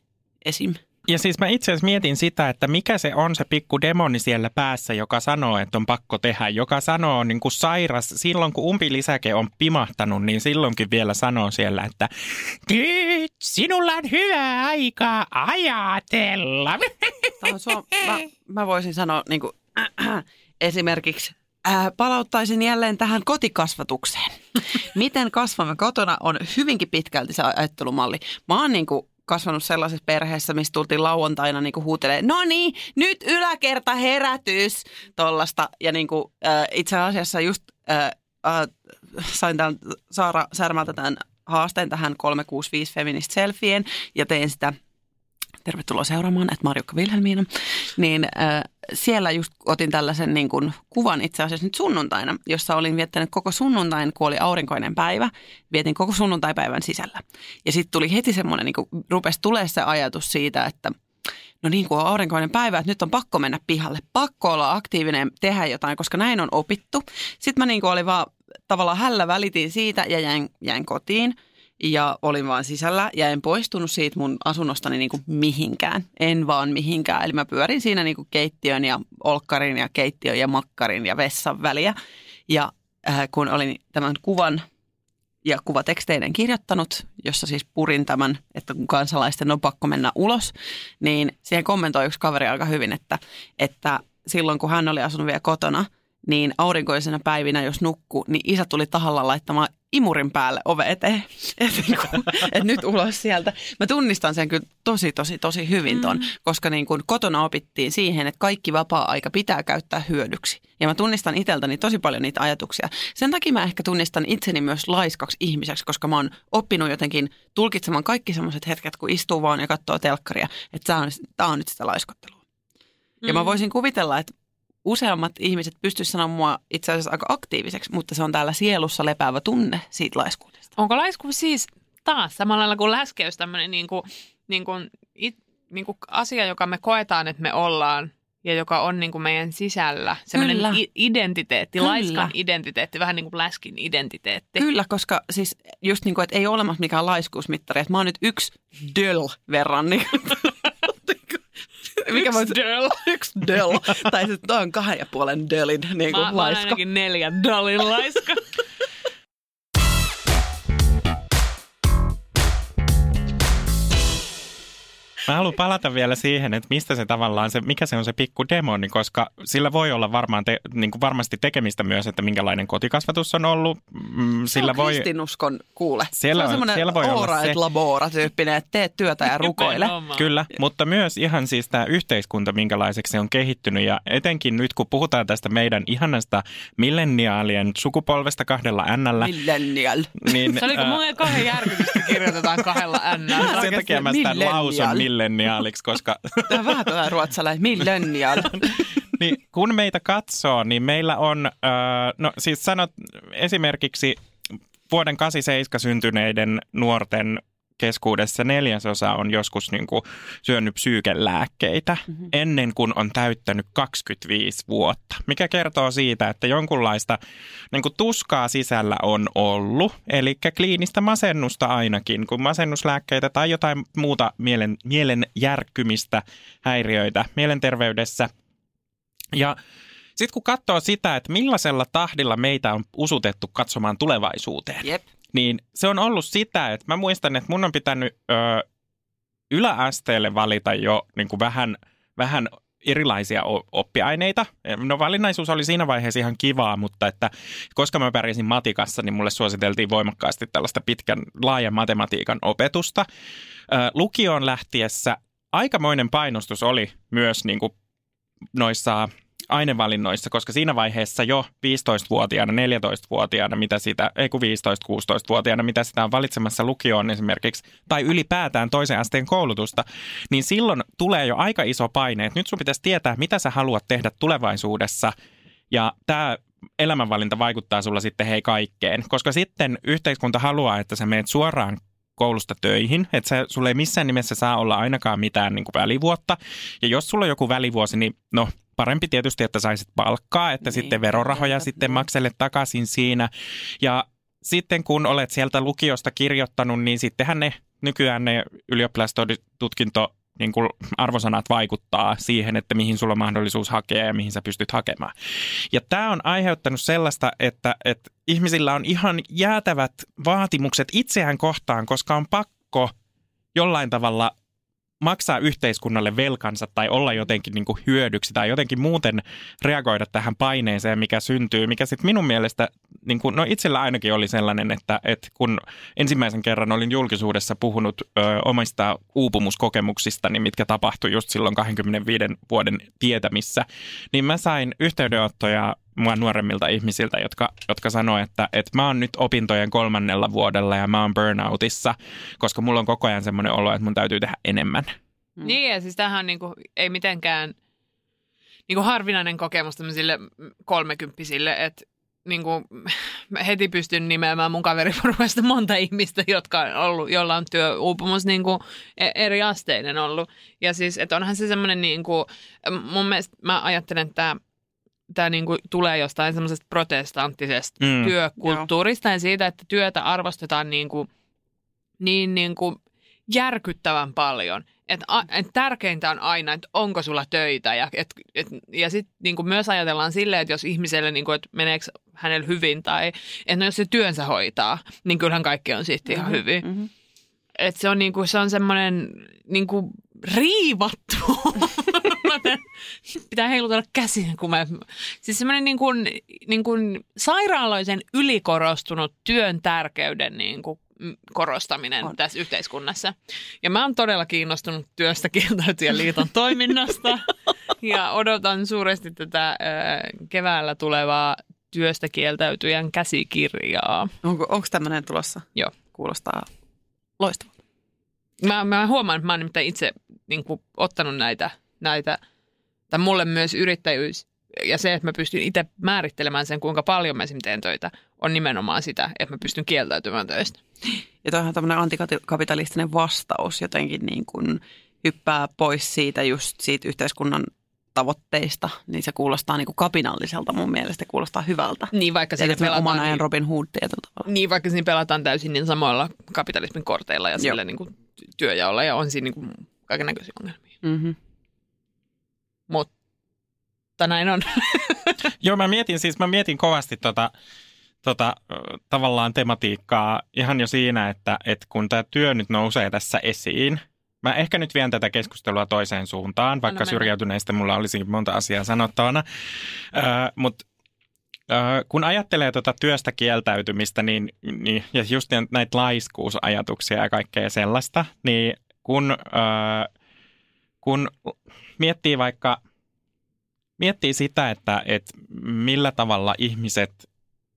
esim. Ja siis mä itse asiassa mietin sitä, että mikä se on se pikku demoni siellä päässä, joka sanoo, että on pakko tehdä. Joka sanoo niin kuin sairas, silloin kun umpilisäke on pimahtanut, niin silloinkin vielä sanoo siellä, että nyt sinulla on hyvä aika ajatella. Tämä on mä, mä voisin sanoa niin kuin, äh, esimerkiksi, äh, palauttaisin jälleen tähän kotikasvatukseen. Miten kasvamme kotona on hyvinkin pitkälti se ajattelumalli. Mä oon niin kuin, kasvanut sellaisessa perheessä, missä tultiin lauantaina niin kuin huutelee, no niin, nyt yläkerta herätys, tollasta. Ja niin kuin, äh, itse asiassa just äh, äh, sain tämän Saara Särmältä tämän haasteen tähän 365 Feminist Selfien ja tein sitä tervetuloa seuraamaan, että Marjukka Vilhelmiina, niin äh, siellä just otin tällaisen niin kuin, kuvan itse asiassa nyt sunnuntaina, jossa olin viettänyt koko sunnuntain, kun oli aurinkoinen päivä, vietin koko sunnuntaipäivän sisällä. Ja sitten tuli heti semmoinen, niin kuin, rupesi tulee se ajatus siitä, että no niin kuin on aurinkoinen päivä, että nyt on pakko mennä pihalle, pakko olla aktiivinen, tehdä jotain, koska näin on opittu. Sitten mä niin kuin olin vaan tavallaan hällä välitin siitä ja jäin, jäin kotiin ja olin vaan sisällä ja en poistunut siitä mun asunnostani niin kuin mihinkään. En vaan mihinkään. Eli mä pyörin siinä niin kuin keittiön ja olkkarin ja keittiön ja makkarin ja vessan väliä. Ja äh, kun olin tämän kuvan ja kuvateksteiden kirjoittanut, jossa siis purin tämän, että kun kansalaisten on pakko mennä ulos, niin siihen kommentoi yksi kaveri aika hyvin, että, että silloin kun hän oli asunut vielä kotona, niin aurinkoisena päivinä, jos nukku, niin isä tuli tahalla laittamaan imurin päälle ove eteen. Että niin kuin, et nyt ulos sieltä. Mä tunnistan sen kyllä tosi, tosi, tosi hyvin ton, mm. koska niin kuin kotona opittiin siihen, että kaikki vapaa-aika pitää käyttää hyödyksi. Ja mä tunnistan itseltäni tosi paljon niitä ajatuksia. Sen takia mä ehkä tunnistan itseni myös laiskaksi ihmiseksi, koska mä oon oppinut jotenkin tulkitsemaan kaikki sellaiset hetket, kun istuu vaan ja katsoo telkkaria, että tää on, tää on nyt sitä laiskottelua. Mm. Ja mä voisin kuvitella, että useammat ihmiset pystyisivät sanomaan mua itse asiassa aika aktiiviseksi, mutta se on täällä sielussa lepäävä tunne siitä laiskuudesta. Onko laiskuus siis taas samalla lailla kuin läskeys tämmöinen niin kuin, niin kuin, it, niin kuin asia, joka me koetaan, että me ollaan ja joka on niin kuin meidän sisällä. Semmoinen Kyllä. identiteetti, Kyllä. laiskan identiteetti, vähän niin kuin läskin identiteetti. Kyllä, koska siis just niin kuin, että ei ole olemassa mikään laiskuusmittari. Että mä oon nyt yksi döl verran. Niin, mikä voisi Döl. Yksi döl. tai sitten toi on kahden ja puolen dölin niin Mä, kuin mä laiska. ainakin neljän dolin laiska. Mä haluan palata vielä siihen, että mistä se tavallaan, se, mikä se on se pikku demoni, koska sillä voi olla varmaan te, niin kuin varmasti tekemistä myös, että minkälainen kotikasvatus on ollut. Mm, Se Sillä on voi, kristinuskon kuule. Siellä se on on- semmoinen siellä voi olla se. et labora tyyppinen, että teet työtä ja rukoile. Kyllä, mutta myös ihan siis tämä yhteiskunta, minkälaiseksi se on kehittynyt ja etenkin nyt kun puhutaan tästä meidän ihanasta milleniaalien sukupolvesta kahdella Nllä, Millennial. niin Se oli kun ää, mulle kauhean järkytystä kirjoitetaan kahdella N. sen takia mä sitä Millennial. lausun milleniaaliksi, koska Tämä on vähän tätä ruotsalainen. Millennial. niin, kun meitä katsoo, niin meillä on, äh, no siis sanot esimerkiksi vuoden 87 syntyneiden nuorten keskuudessa neljäsosa on joskus niin kuin syönyt psyykelääkkeitä mm-hmm. ennen kuin on täyttänyt 25 vuotta, mikä kertoo siitä, että jonkunlaista niin kuin tuskaa sisällä on ollut, eli kliinistä masennusta ainakin, kun masennuslääkkeitä tai jotain muuta mielen, mielen järkkymistä, häiriöitä mielenterveydessä. Ja sitten kun katsoo sitä, että millaisella tahdilla meitä on usutettu katsomaan tulevaisuuteen, Jep. Niin se on ollut sitä, että mä muistan, että mun on pitänyt ö, yläasteelle valita jo niin kuin vähän, vähän erilaisia oppiaineita. No valinnaisuus oli siinä vaiheessa ihan kivaa, mutta että koska mä pärjäsin matikassa, niin mulle suositeltiin voimakkaasti tällaista pitkän laajan matematiikan opetusta. Ö, lukioon lähtiessä aikamoinen painostus oli myös niin kuin noissa ainevalinnoissa, koska siinä vaiheessa jo 15-vuotiaana, 14-vuotiaana, mitä sitä, ei kun 15-16-vuotiaana, mitä sitä on valitsemassa lukioon esimerkiksi, tai ylipäätään toisen asteen koulutusta, niin silloin tulee jo aika iso paine, että nyt sun pitäisi tietää, mitä sä haluat tehdä tulevaisuudessa, ja tämä elämänvalinta vaikuttaa sulla sitten hei kaikkeen, koska sitten yhteiskunta haluaa, että sä meet suoraan koulusta töihin, että sä, ei missään nimessä saa olla ainakaan mitään niin kuin välivuotta. Ja jos sulla on joku välivuosi, niin no parempi tietysti, että saisit palkkaa, että Niin, sitten verorahoja niinpä, sitten joo. makselle takaisin siinä. Ja sitten kun olet sieltä lukiosta kirjoittanut, niin sittenhän ne nykyään ne ylioppilastutkinto niin kuin arvosanat vaikuttaa siihen, että mihin sulla on mahdollisuus hakea ja mihin sä pystyt hakemaan. Ja tämä on aiheuttanut sellaista, että, että ihmisillä on ihan jäätävät vaatimukset itseään kohtaan, koska on pakko jollain tavalla maksaa yhteiskunnalle velkansa tai olla jotenkin niin kuin hyödyksi tai jotenkin muuten reagoida tähän paineeseen, mikä syntyy, mikä sitten minun mielestä, niin kuin, no itsellä ainakin oli sellainen, että, että kun ensimmäisen kerran olin julkisuudessa puhunut ö, omista uupumuskokemuksistani, mitkä tapahtui just silloin 25 vuoden tietämissä, niin mä sain yhteydenottoja mua nuoremmilta ihmisiltä, jotka, jotka sanoo, että, että mä oon nyt opintojen kolmannella vuodella ja mä oon burnoutissa, koska mulla on koko ajan semmoinen olo, että mun täytyy tehdä enemmän. Mm. Niin, ja siis tämähän on niinku, ei mitenkään niinku harvinainen kokemus tämmöisille kolmekymppisille, että niinku, mä heti pystyn nimeämään mun kaveriporukasta monta ihmistä, jotka on ollut, joilla on työuupumus niinku e- eri asteinen ollut. Ja siis, että onhan se semmoinen, niinku, mun mielestä mä ajattelen, että tämä tämä niinku tulee jostain semmoisesta protestanttisesta Mm. työkulttuurista ja siitä, että työtä arvostetaan niinku, niin niinku järkyttävän paljon. Et, a, et tärkeintä on aina, että onko sulla töitä. Ja, et, et, ja sitten niinku myös ajatellaan silleen, että jos ihmiselle, niinku, että meneekö hänellä hyvin tai että no jos se työnsä hoitaa, niin kyllähän kaikki on sitten ihan hyvin. Mhm. Et se on, niinku, se on semmoinen niinku, riivattu. Pitää heilutella käsiä, kun mä... Siis semmoinen niinku, niinku, sairaaloisen ylikorostunut työn tärkeyden niinku, mm, korostaminen On. on. tässä yhteiskunnassa. Ja mä oon todella kiinnostunut työstä kieltäytyjän liiton toiminnasta. ja odotan suuresti tätä äh, keväällä tulevaa työstä kieltäytyjän käsikirjaa. Onko, onko tämmöinen tulossa? Joo. Kuulostaa loistavalta. Mä, mä huomaan, että mä oon nimittäin itse niin kuin, ottanut näitä, näitä, tai mulle myös yrittäjyys ja se, että mä pystyn itse määrittelemään sen, kuinka paljon mä teen töitä, on nimenomaan sitä, että mä pystyn kieltäytymään töistä. Ja toihan on tämmöinen antikapitalistinen vastaus jotenkin niin kuin hyppää pois siitä just siitä yhteiskunnan tavoitteista, niin se kuulostaa niin kuin kapinalliselta mun mielestä, kuulostaa hyvältä. Niin, vaikka siinä Eli oman pelataan, ajan niin, Robin Hood tietyllä tavalla. niin, vaikka siinä pelataan täysin niin samoilla kapitalismin korteilla ja sillä niin kuin työjaolla ja on siinä niin kaiken näköisiä ongelmia. Mm-hmm. Mutta näin on. Joo, mä mietin siis, mä mietin kovasti tota, tota, tavallaan tematiikkaa ihan jo siinä, että, että kun tämä työ nyt nousee tässä esiin, mä ehkä nyt vien tätä keskustelua toiseen suuntaan, vaikka mennä. syrjäytyneistä mulla olisi monta asiaa sanottavana, ö, mutta kun ajattelee tuota työstä kieltäytymistä niin, niin, ja just näitä laiskuusajatuksia ja kaikkea sellaista, niin kun, ö, kun miettii vaikka miettii sitä, että, että millä tavalla ihmiset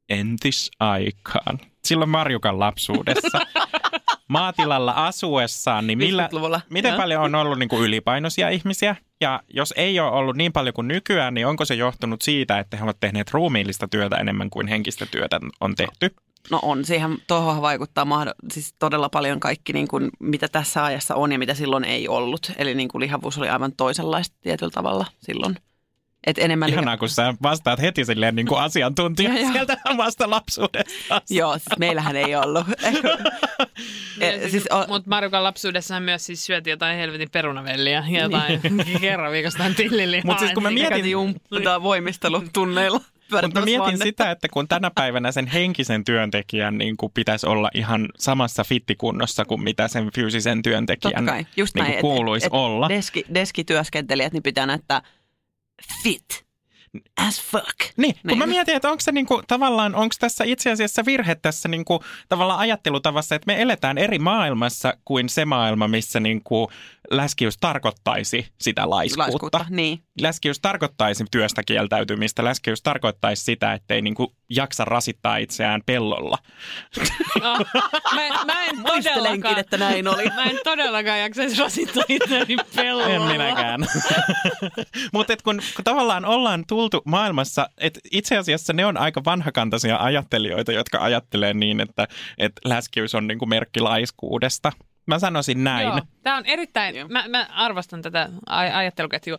entisaikaan, silloin Marjukan lapsuudessa, maatilalla asuessaan, niin millä, 50-luvulla. miten Joo. paljon on ollut niin kuin ylipainoisia ihmisiä? Ja jos ei ole ollut niin paljon kuin nykyään, niin onko se johtunut siitä, että he ovat tehneet ruumiillista työtä enemmän kuin henkistä työtä on tehty? No on, siihen tuohon vaikuttaa mahdo- siis todella paljon kaikki, niin kuin, mitä tässä ajassa on ja mitä silloin ei ollut. Eli niin kuin lihavuus oli aivan toisenlaista tietyllä tavalla silloin. Et enemmän Ihanaa, kun sä vastaat heti silleen niin kuin asiantuntija joo. sieltä omasta lapsuudesta. Joo, siis meillähän ei ollut. Eh, siis o- Mutta Marjukan lapsuudessahan myös siis syötiin jotain helvetin perunavelliä ja jotain kerran viikossa jotain tillilihaa. Mut siis kun mä Niin. mietin- Käytiin jumpputaan voimistelutunneilla. Mutta mietin sitä, että kun tänä päivänä sen henkisen työntekijän niin kuin pitäisi olla ihan samassa fittikunnossa kuin mitä sen fyysisen työntekijän kai, just niin näin. kuin kuuluisi olla. Deski, deskityöskentelijät niin pitää näyttää fit as fuck. Niin, kun Niin. mä mietin, että onko se niinku, tavallaan, onko tässä itse asiassa virhe tässä niinku, tavallaan ajattelutavassa, että me eletään eri maailmassa kuin se maailma, missä niinku läskiys tarkoittaisi sitä laiskuutta. Laiskuutta, niin. Läskiys tarkoittaisi työstä kieltäytymistä, läskiys tarkoittaisi sitä, ettei niinku jaksa rasittaa itseään pellolla. No, mä, mä en todellakaan, että näin oli. mä en todellakaan jaksaisi rasittaa itseäni pellolla. En minäkään. Mutta kun, kun tavallaan ollaan tultu maailmassa, että itse asiassa ne on aika vanhakantaisia ajattelijoita, jotka ajattelee niin, että, että läskiys on niinku merkki laiskuudesta. Mä sanoisin näin. Joo, tämä on erittäin, Joo. mä, mä arvostan tätä aj- ajatteluketjua.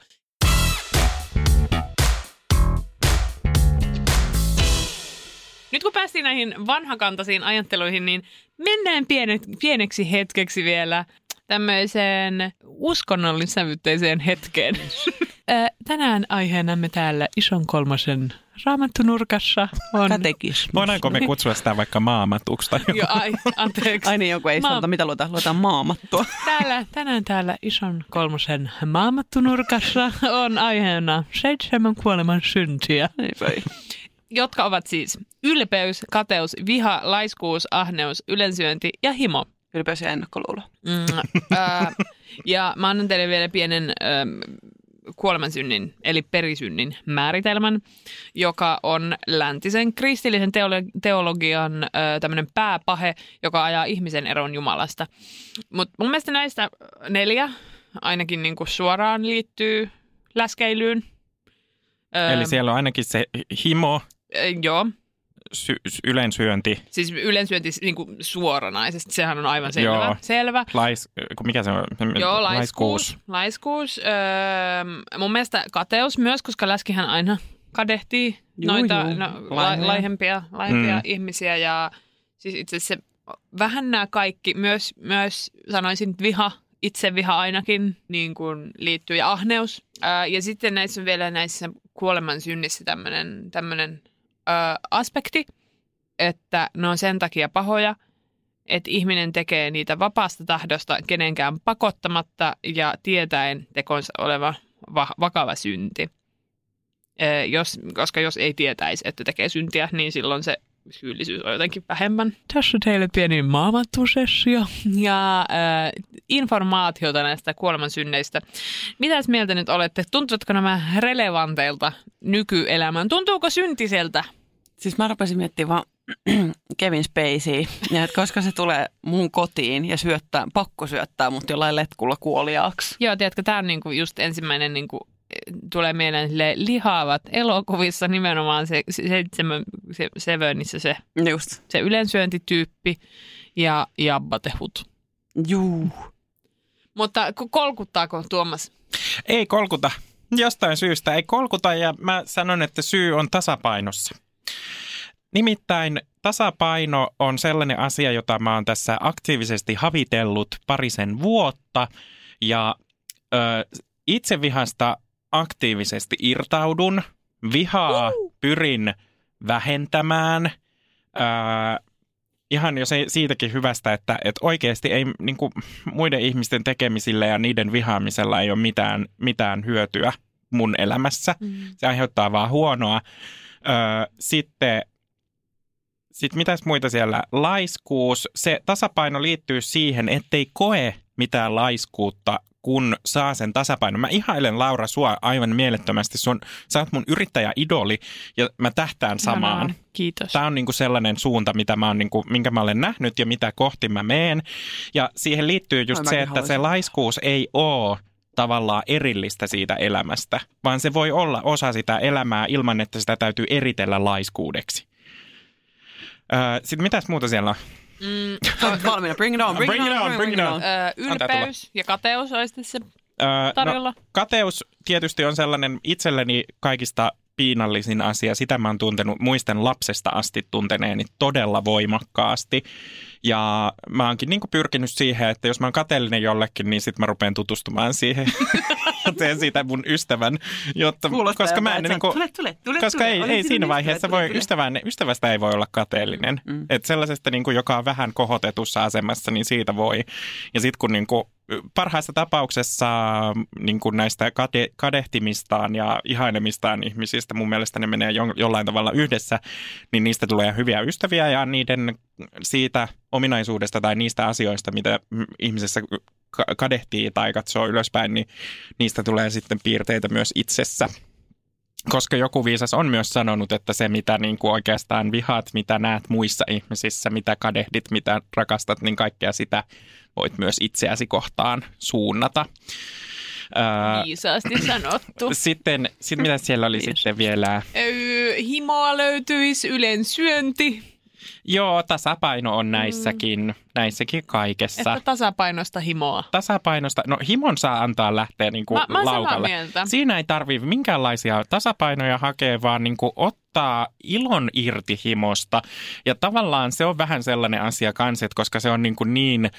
Nyt kun päästiin näihin vanhakantaisiin ajatteluihin, niin mennään pienet, pieneksi hetkeksi vielä tämmöiseen uskonnollissävytteiseen hetkeen. Tänään aiheenamme täällä ison kolmosen raamattunurkassa on... Katekismus. Voidaanko me kutsua sitä vaikka maamatuksi tai joku? Jo, ai, anteeksi. Ai niin, joku ei Maa- sanota, mitä luetaan, luetaan maamattua. Täällä, tänään täällä ison kolmosen maamattunurkassa on aiheena seitsemän kuoleman syntiä, Ei voi. Jotka ovat siis ylpeys, kateus, viha, laiskuus, ahneus, ylensyönti ja himo. Ylpeys ja ennakkoluulo. Mm, ää, ja mä annan teille vielä pienen ää, kuolemansynnin, eli perisynnin määritelmän, joka on läntisen kristillisen teolo- teologian ää, tämmöinen pääpahe, joka ajaa ihmisen eroon Jumalasta. Mutta mun mielestä näistä neljä ainakin niinku suoraan liittyy läskeilyyn. Eli siellä on ainakin se himo, Joo, sy- sy- ylensyönti, siis ylensyönti niinku suoranaisesti, sehän on aivan selvä. Joo. selvä. lais, kun mikä se on? Joo, laiskuus. Laiskuus. Öö, mun mielestä kateus myös, koska läskihän aina kadehtii Juu, noita juu. no, la, laihempia, laihempia Mm. ihmisiä. Ja siis itse asiassa se, vähän nämä kaikki, myös, myös sanoisin viha, itseviha ainakin niin kuin liittyy ja ahneus. Ää, ja sitten näissä on vielä näissä kuoleman synnissä tämmöinen aspekti, että ne on sen takia pahoja, että ihminen tekee niitä vapaasta tahdosta kenenkään pakottamatta ja tietäen tekonsa oleva va- vakava synti. Ee, jos, koska jos ei tietäisi, että tekee syntiä, niin silloin se syyllisyys on jotenkin vähemmän. Tässä teille pieni maamattusessio ja äh, informaatiota näistä kuolemansynneistä. Mitäs mieltä nyt olette? Tuntuvatko nämä relevanteilta nykyelämään? Tuntuuko syntiseltä? Siis mä rupesin miettimään vaan Kevin Spacey, ja että koska se tulee mun kotiin ja syöttää, pakko syöttää mut jollain letkulla kuoliaaksi. Joo, tiedätkö, tämä on niinku just ensimmäinen, niinku, tulee mieleen silleen lihaavat elokuvissa nimenomaan se, se se Sevenissä se, Just. se ylensyöntityyppi ja Jabba the Hutt. Juu. Mutta ko- kolkuttaako Tuomas? Ei kolkuta. jostain syystä ei kolkuta ja mä sanon, että syy on tasapainossa. Nimittäin tasapaino on sellainen asia, jota mä oon tässä aktiivisesti havitellut parisen vuotta ja ö, itsevihasta aktiivisesti irtaudun. Vihaa pyrin vähentämään. Ö, ihan jo se, siitäkin hyvästä, että, että oikeasti ei niin kuin, muiden ihmisten tekemisillä ja niiden vihaamisella ei ole mitään, mitään hyötyä mun elämässä. Mm. Se aiheuttaa vaan huonoa. Ö, sitten sitten mitäs muita siellä? Laiskuus. Se tasapaino liittyy siihen, ettei koe mitään laiskuutta, kun saa sen tasapainon. Mä ihailen Laura sua aivan mielettömästi. Sun, sä oot mun yrittäjäidoli ja mä tähtään samaan. Ihanaa. Kiitos. Tämä on niinku sellainen suunta, mitä mä oon niinku, minkä mä olen nähnyt ja mitä kohti mä meen. Ja siihen liittyy just Ai, se, että se haluaisin. laiskuus ei ole tavallaan erillistä siitä elämästä, vaan se voi olla osa sitä elämää ilman, että sitä täytyy eritellä laiskuudeksi. Öö, Sitten mitäs muuta siellä on? Mm, valmiina. Bring it on, bring, Bring it on, bring it on. Antaa tulla. ylpeys ja kateus olisi tässä Öö, tarjolla. No, kateus tietysti on sellainen itselleni kaikista piinallisin asia. Sitä mä oon tuntenut, muistan lapsesta asti tunteneeni todella voimakkaasti. Ja mä oonkin niin pyrkinyt siihen, että jos mä oon kateellinen jollekin, niin sit mä rupean tutustumaan siihen. ja teen siitä mun ystävän, jotta, Kuulostaa koska mä en että niin kuin, tule, tule, tule, koska tule. ei, ei siinä vaiheessa tule, voi, tule. ystävän, ystävästä ei voi olla kateellinen. Mm. Mm. Et sellaisesta, niin kuin, joka on vähän kohotetussa asemassa, niin siitä voi. Ja sitten kun niin kuin, parhaassa tapauksessa niin kuin näistä kade, kadehtimistaan ja ihailemistaan ihmisistä, mun mielestä ne menee jo, jollain tavalla yhdessä, niin niistä tulee hyviä ystäviä ja niiden siitä ominaisuudesta tai niistä asioista, mitä ihmisessä ka- kadehtii tai katsoo ylöspäin, niin niistä tulee sitten piirteitä myös itsessä. Koska joku viisas on myös sanonut, että se mitä niin kuin oikeastaan vihaat, mitä näet muissa ihmisissä, mitä kadehdit, mitä rakastat, niin kaikkea sitä voit myös itseäsi kohtaan suunnata. Viisaasti sanottu. sitten, sitten mitä siellä oli sitten vielä? Himoa löytyisi, ylen syönti. Joo, tasapaino on näissäkin, mm. näissäkin kaikessa. Että tasapainosta himoa. Tasapainosta, no himon saa antaa lähteä niin kuin Mä, mä laukalle. Siinä ei tarvii minkäänlaisia tasapainoja hakea, vaan niin kuin ottaa ilon irti himosta. Ja tavallaan se on vähän sellainen asia kanssa, koska se on niin, kuin niin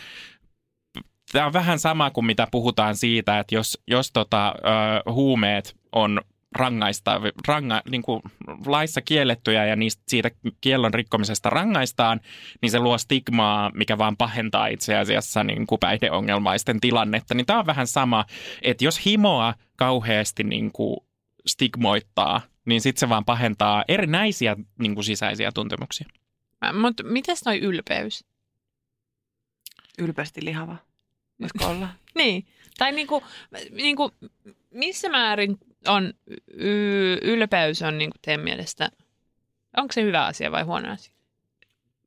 Tämä on vähän sama kuin mitä puhutaan siitä, että jos, jos tota, ö, huumeet on rangaista, ranga, niin kuin laissa kiellettyjä ja niistä, siitä kiellon rikkomisesta rangaistaan, niin se luo stigmaa, mikä vaan pahentaa itse asiassa niin kuin päihdeongelmaisten tilannetta. Niin tämä on vähän sama, että jos himoa kauheasti niin kuin stigmoittaa, niin sitten se vaan pahentaa erinäisiä niin kuin sisäisiä tuntemuksia. Mutta mites noi ylpeys? Ylpeästi lihava. Voisiko olla? Niin. Tai niinku, niinku, missä määrin on y- ylpeys on niinku teidän mielestä, onko se hyvä asia vai huono asia?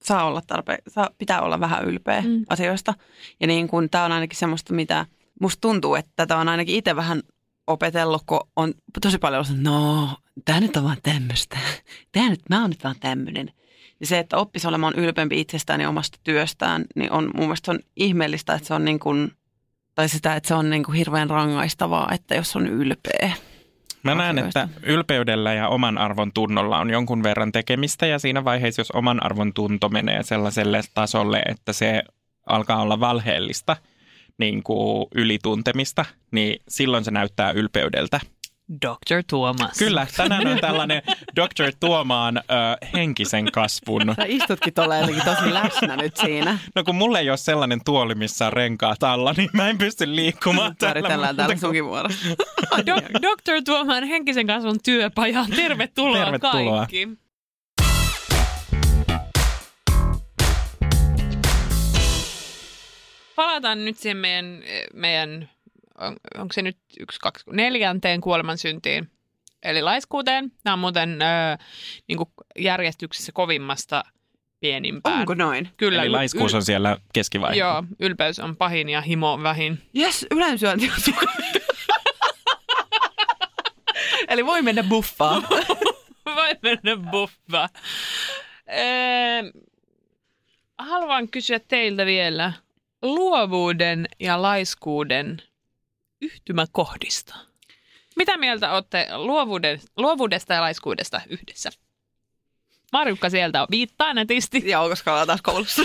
saa olla tarpeen, saa, pitää olla vähän ylpeä Mm. asioista. Ja niin kuin tämä on ainakin semmoista, mitä musta tuntuu, että tätä on ainakin itse vähän opetellut, kun on tosi paljon ollut, että no, tämä nyt on vaan tämmöistä. Tämä nyt, mä oon nyt vaan tämmöinen. Ja se, että oppisi olemaan ylpeämpi itsestään ja omasta työstään, niin on mun mielestä on ihmeellistä, että se on niin kuin, tai sitä, että se on niin kuin hirveän rangaistavaa, että jos on ylpeä. Mä näen, että ylpeydellä ja oman arvon tunnolla on jonkun verran tekemistä ja siinä vaiheessa, jos oman arvon tunto menee sellaiselle tasolle, että se alkaa olla valheellista niin kuin ylituntemista, niin silloin se näyttää ylpeydeltä. Dr. Tuomas. Kyllä, tänään on tällainen Dr. Tuomaan ö, henkisen kasvun. Sä istutkin tuolla jotenkin tosi läsnä nyt siinä. No kun mulla ei ole sellainen tuoli, missä on renkaat alla, niin mä en pysty liikkumaan täällä muuta kuin- sunkin vuorossa. Do- Dr. Tuomaan henkisen kasvun työpajaan. Tervetuloa, Tervetuloa. kaikki. Palataan nyt siihen meidän, meidän on, onko se nyt yksi, kaksi, neljänteen kuolemansyntiin, eli laiskuuteen. Nämä on muuten ö, niin kuin järjestyksessä kovimmasta pienimpään. Onko noin? Kyllä. Eli yl- laiskuus on siellä keskivaiheessa. Joo, ylpeys on pahin ja himo on vähin. Jes, ylensyönti on Eli voi mennä buffaan. Vai mennä buffa. Öö, haluan kysyä teiltä vielä luovuuden ja laiskuuden yhtymäkohdista. Mitä mieltä olette luovuuden, luovuudesta ja laiskuudesta yhdessä? Marjukka sieltä viittaa netisti. Joo, koska ollaan taas koulussa.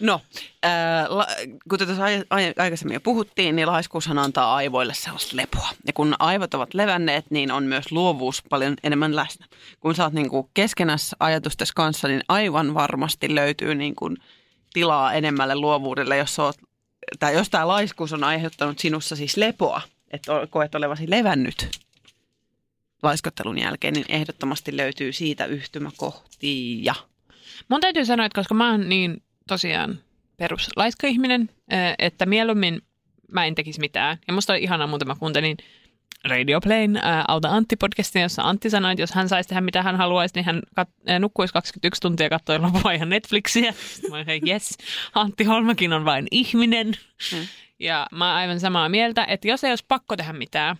no, ää, la, kuten tuossa ai- aikaisemmin jo puhuttiin, niin laiskuushan antaa aivoille sellaista lepoa. Ja kun aivot ovat levänneet, niin on myös luovuus paljon enemmän läsnä. Kun sä oot niin kuin keskenässä ajatustes kanssa, niin aivan varmasti löytyy niin kuin tilaa enemmälle luovuudelle, jos, oot, tai jos tämä laiskuus on aiheuttanut sinussa siis lepoa, että koet olevasi levännyt laiskottelun jälkeen, niin ehdottomasti löytyy siitä yhtymäkohtia. Mun täytyy sanoa, että koska mä oon niin tosiaan peruslaiska ihminen, että mieluummin mä en tekisi mitään. Ja musta oli ihanaa muuten, mä kuuntelin Radio Playn ää, Auta Antti-podcastin, jossa Antti sanoi, että jos hän saisi tehdä mitä hän haluaisi, niin hän kat- ää, nukkuisi 21 tuntia ja katsoi lopua ihan Netflixiä. Sitten mä olin, yes, Antti Holmakin on vain ihminen. Mm. Ja mä oon aivan samaa mieltä, että jos ei olisi pakko tehdä mitään,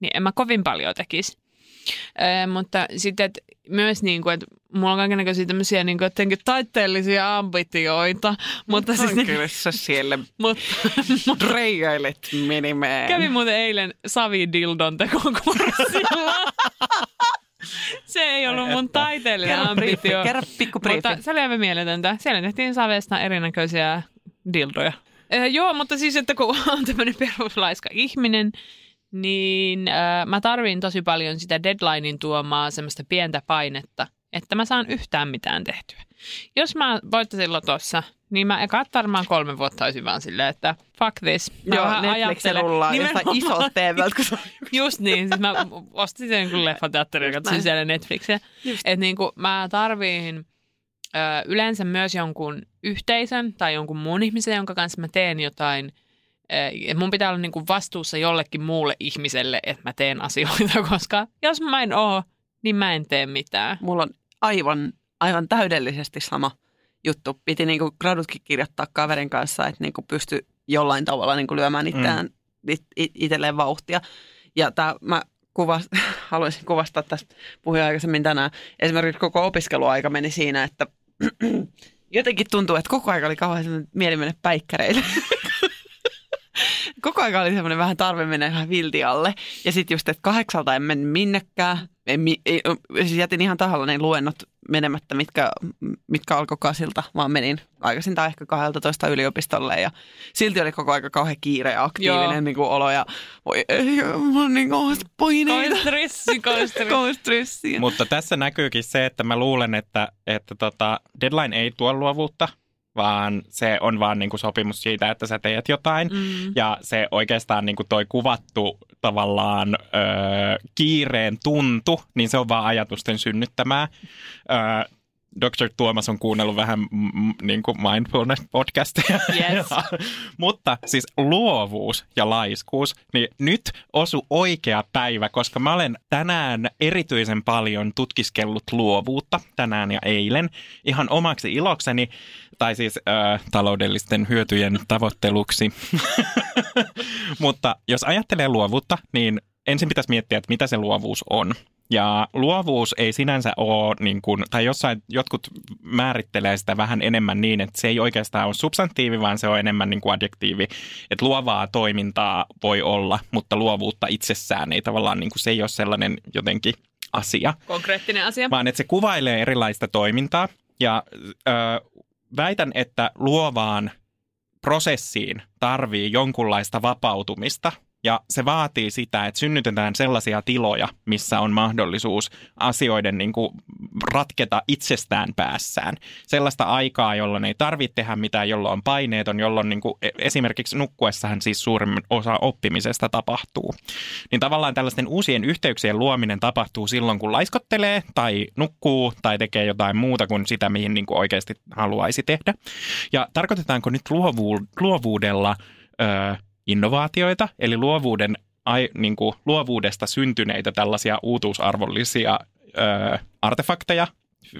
niin en mä kovin paljon tekisi. Ö, mutta sitten myös niin kuin, että mulla on kaikenlaisia tämmöisiä niin kuin, jotenkin taiteellisia ambitioita, mutta siis ne, Kyllä sä siellä mutta, reijailet menimään. Kävin muuten eilen Savi Dildon tekokurssilla. Se ei ollut mun taiteellinen ambitio. kerro pikku briefi. Mutta se oli aivan mieletöntä. Siellä tehtiin Savesta erinäköisiä dildoja. Eh, joo, mutta siis, että kun on tämmöinen peruslaiska ihminen, niin äh, mä tarvin tosi paljon sitä deadlinein tuomaa semmoista pientä painetta, että mä saan yhtään mitään tehtyä. Jos mä voittaisin lotossa, niin mä ekat varmaan kolme vuotta olisin vaan silleen, että fuck this. Mä Joo, vähän Netflix ajattelen- rullaa jostain isolta TVltä, kun Just niin, siis mä ostin sen kun leffateatterin ja katsoin siellä Netflixiä. Että niinku mä tarviin ö, yleensä myös jonkun yhteisön tai jonkun muun ihmisen, jonka kanssa mä teen jotain. Ö, mun pitää olla niinku vastuussa jollekin muulle ihmiselle, että mä teen asioita, koska jos mä en oo, niin mä en tee mitään. Mulla on aivan, aivan täydellisesti sama juttu. Piti niinku gradutkin kirjoittaa kaverin kanssa, että niinku pysty jollain tavalla niinku lyömään itseään, mm. it, itselleen vauhtia. Ja tää, mä kuvas, haluaisin kuvastaa tästä, puhuin aikaisemmin tänään. Esimerkiksi koko opiskeluaika meni siinä, että jotenkin tuntuu, että koko aika oli kauhean mieli mennä päikkäreille. koko aika oli semmoinen vähän tarve mennä vähän vilti alle. Ja sitten just, että kahdeksalta en mennyt minnekään. En, ei, siis jätin ihan tahallani luennot menemättä, mitkä, mitkä alkoi kasilta, vaan menin aikaisintaan ehkä 12 yliopistolle ja silti oli koko aika kauhean kiire ja aktiivinen niin kuin olo ja voi ei, mä oon niin kauheasti paineita. Stressi, stressi. Mutta tässä näkyykin se, että mä luulen, että, että tota, deadline ei tuo luovuutta, vaan se on vaan niin kuin sopimus siitä, että sä teet jotain. Mm. Ja se oikeastaan niin kuin toi kuvattu tavallaan ö, kiireen tuntu, niin se on vaan ajatusten synnyttämää. Ö, Dr. Tuomas on kuunnellut vähän mm, niin kuin mindfulness-podcasteja. Yes. Mutta siis luovuus ja laiskuus, niin nyt osu oikea päivä, koska mä olen tänään erityisen paljon tutkiskellut luovuutta tänään ja eilen ihan omaksi ilokseni, tai siis ö, taloudellisten hyötyjen tavoitteluksi. Mutta jos ajattelee luovuutta, niin ensin pitäisi miettiä, että mitä se luovuus on. Ja luovuus ei sinänsä ole, niin kuin, tai jossain jotkut määrittelee sitä vähän enemmän niin, että se ei oikeastaan ole substantiivi, vaan se on enemmän niin kuin adjektiivi. Että luovaa toimintaa voi olla, mutta luovuutta itsessään ei tavallaan, niin kuin, se ei ole sellainen jotenkin asia Konkreettinen asia. vaan että se kuvailee erilaista toimintaa. Ja ö, väitän, että luovaan prosessiin tarvii jonkunlaista vapautumista. Ja se vaatii sitä, että synnytetään sellaisia tiloja, missä on mahdollisuus asioiden niin kuin ratketa itsestään päässään. Sellaista aikaa, jolloin ei tarvitse tehdä mitään, jolloin on paineeton, jolloin niin kuin esimerkiksi nukkuessahan siis suurin osa oppimisesta tapahtuu. Niin tavallaan tällaisten uusien yhteyksien luominen tapahtuu silloin, kun laiskottelee tai nukkuu tai tekee jotain muuta kuin sitä, mihin niin kuin oikeasti haluaisi tehdä. Ja tarkoitetaanko nyt luovu- luovuudella ö, innovaatioita, eli luovuuden, ai, niin kuin, luovuudesta syntyneitä tällaisia uutuusarvollisia ö, artefakteja,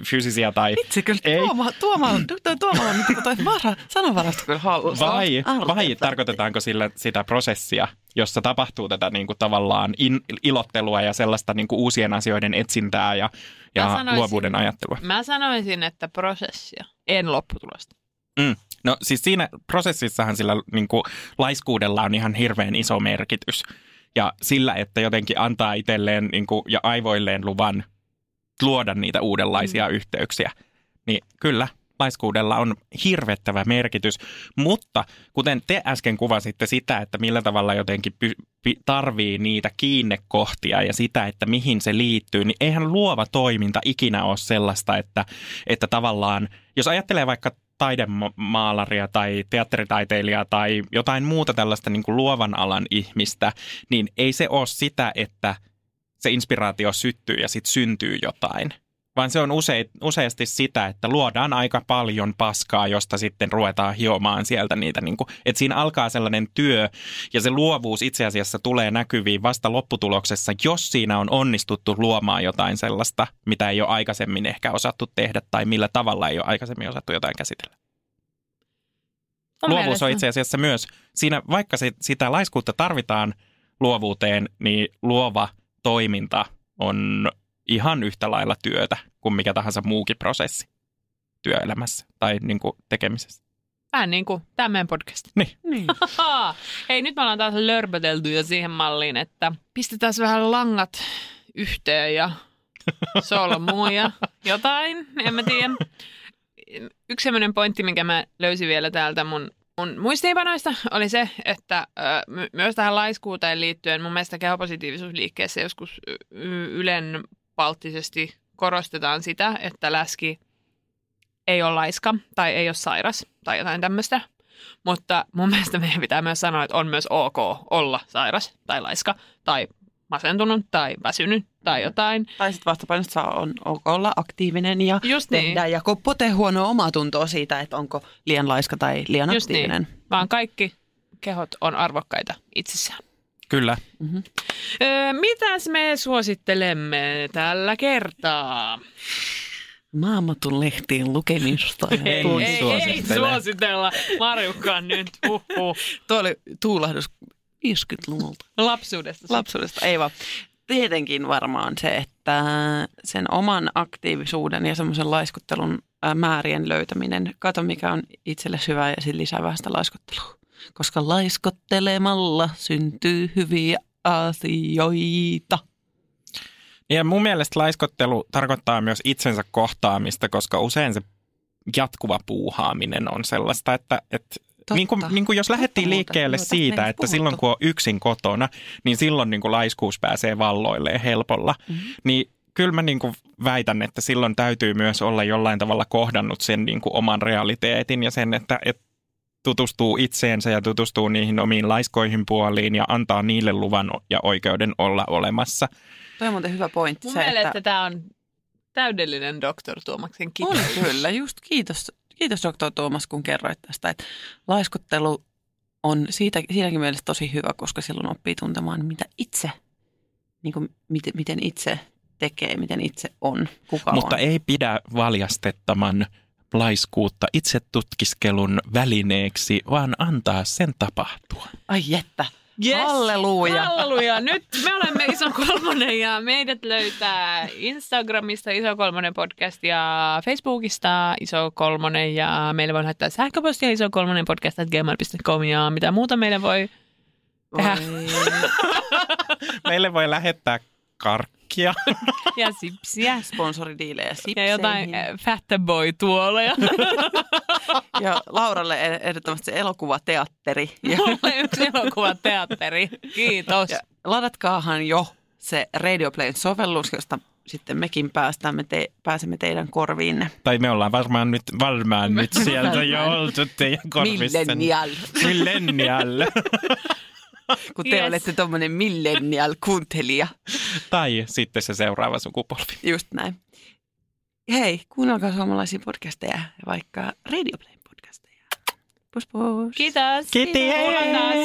fyysisiä tai Itse kyllä Ei. Tuoma, Tuoma, toi, Tuoma on nyt toi vara, sananvarasto kyllä hallussa. vai, vai tarkoitetaanko sillä sitä prosessia, jossa tapahtuu tätä niin kuin, tavallaan in, ilottelua ja sellaista niin kuin, uusien asioiden etsintää ja, ja sanoisin- luovuuden ajattelua? Mä sanoisin, että prosessia, en lopputulosta. Mm. No siis siinä prosessissahan sillä niin kuin, laiskuudella on ihan hirveän iso merkitys. ja sillä, että jotenkin antaa itselleen niin kuin, ja aivoilleen luvan luoda niitä uudenlaisia mm. yhteyksiä, niin kyllä laiskuudella on hirvettävä merkitys, mutta kuten te äsken kuvasitte sitä, että millä tavalla jotenkin py- py- tarvii niitä kiinnekohtia ja sitä, että mihin se liittyy, niin eihän luova toiminta ikinä ole sellaista, että, että tavallaan, jos ajattelee vaikka taidemaalaria tai teatteritaiteilijaa tai jotain muuta tällaista niin kuin luovan alan ihmistä, niin ei se ole sitä, että se inspiraatio syttyy ja sitten syntyy jotain, vaan se on use, useasti sitä, että luodaan aika paljon paskaa, josta sitten ruvetaan hiomaan sieltä niitä. Niin kuin, että siinä alkaa sellainen työ ja se luovuus itse asiassa tulee näkyviin vasta lopputuloksessa, jos siinä on onnistuttu luomaan jotain sellaista, mitä ei ole aikaisemmin ehkä osattu tehdä tai millä tavalla ei ole aikaisemmin osattu jotain käsitellä. Mun Luovuus mielestä- on itse asiassa myös, siinä vaikka se, sitä laiskuutta tarvitaan luovuuteen, niin luova toiminta on ihan yhtä lailla työtä kuin mikä tahansa muukin prosessi työelämässä tai niin kuin tekemisessä. Vähän niin kuin tämä meidän podcast. Niin. Niin. Hei, nyt me ollaan taas lörpötelty jo siihen malliin, että pistetään vähän langat yhteen ja solmuun ja jotain, en mä tiedä. Yksi semmoinen pointti, minkä mä löysin vielä täältä mun, mun muistiinpanoista, oli se, että ö, my- myös tähän laiskuuteen liittyen mun mielestä kehopositiivisuusliikkeessä joskus y- y- ylen palttisesti korostetaan sitä, että läski ei ole laiska tai ei ole sairas tai jotain tämmöistä. Mutta mun mielestä meidän pitää myös sanoa, että on myös ok olla sairas tai laiska tai masentunut tai väsynyt tai jotain. Tai sitten vastapainosta saa on, ok olla aktiivinen ja Just niin. tehdä ja pote huonoa omaa tuntoa siitä, että onko liian laiska tai liian Just niin. aktiivinen. Vaan kaikki kehot on arvokkaita itsessään. Kyllä. Öö, mitäs me suosittelemme tällä kertaa? Maamatun lehtien lukemista. Ei, ei, ei suositella. Marjukkaan nyt. Huhhuh. Tuo oli tuulahdus 50-luvulta. Lapsuudesta. Lapsuudesta, ei vaan. Tietenkin varmaan se, että sen oman aktiivisuuden ja semmoisen laiskuttelun ää, määrien löytäminen. Kato, mikä on itselle hyvä ja sitten lisää vähän sitä laiskottelua. Koska laiskottelemalla syntyy hyviä asioita. Ja mun mielestä laiskottelu tarkoittaa myös itsensä kohtaamista, koska usein se jatkuva puuhaaminen on sellaista, että, että Totta. niin kuin, niin kuin jos lähdettiin muuten. liikkeelle ei siitä, että puhuttu. silloin kun on yksin kotona, niin silloin niin kuin laiskuus pääsee valloilleen helpolla. Mm-hmm. Niin kyllä mä niin kuin väitän, että silloin täytyy myös olla jollain tavalla kohdannut sen niin kuin oman realiteetin ja sen, että, että tutustuu itseensä ja tutustuu niihin omiin laiskoihin puoliin ja antaa niille luvan ja oikeuden olla olemassa. Toi on muuten hyvä pointti. Mun se, mielestä että tämä on täydellinen Dr. Tuomaksen kiteytys. on kyllä, just kiitos. Kiitos Dr. Tuomas, kun kerroit tästä, että laiskottelu on siitä, siinäkin mielessä tosi hyvä, koska silloin oppii tuntemaan, mitä itse, niin kuin, miten, miten itse tekee, miten itse on, kuka Mutta on. ei pidä valjastettaman laiskuutta itse tutkiskelun välineeksi, vaan antaa sen tapahtua. Ai jettä. Yes. Halleluja. Halleluja. Nyt me olemme Iso Kolmonen ja meidät löytää Instagramista Iso Kolmonen podcast ja Facebookista Iso Kolmonen ja meille voi lähettää sähköpostia iso kolmonen podcast gmail.com ja mitä muuta meille voi tehdä. Voi. Meille voi lähettää karkkia. Ja sipsiä Sponsoridiilejä ja sipseihin. jotain äh, Fattaboy tuoleja. Ja Lauralle eh- ehdottomasti se elokuvateatteri. Ja, Mulla on yksi elokuvateatteri. Kiitos. ja ladatkaahan jo se Radioplayn sovellus, josta sitten mekin päästään, me te, pääsemme teidän korviinne. tai me ollaan varmaan nyt, varmaan nyt sieltä jo oltu teidän korvissa. Millennial. Millennial. Kun te Yes. olette tuommoinen millennial-kuuntelija. tai sitten se seuraava sukupolvi. Just näin. Hei, kuunnelkaa suomalaisia podcasteja ja vaikka Radioplayn podcasteja. Pus pus. Kiitos. Kiitos. Kuullaan taas.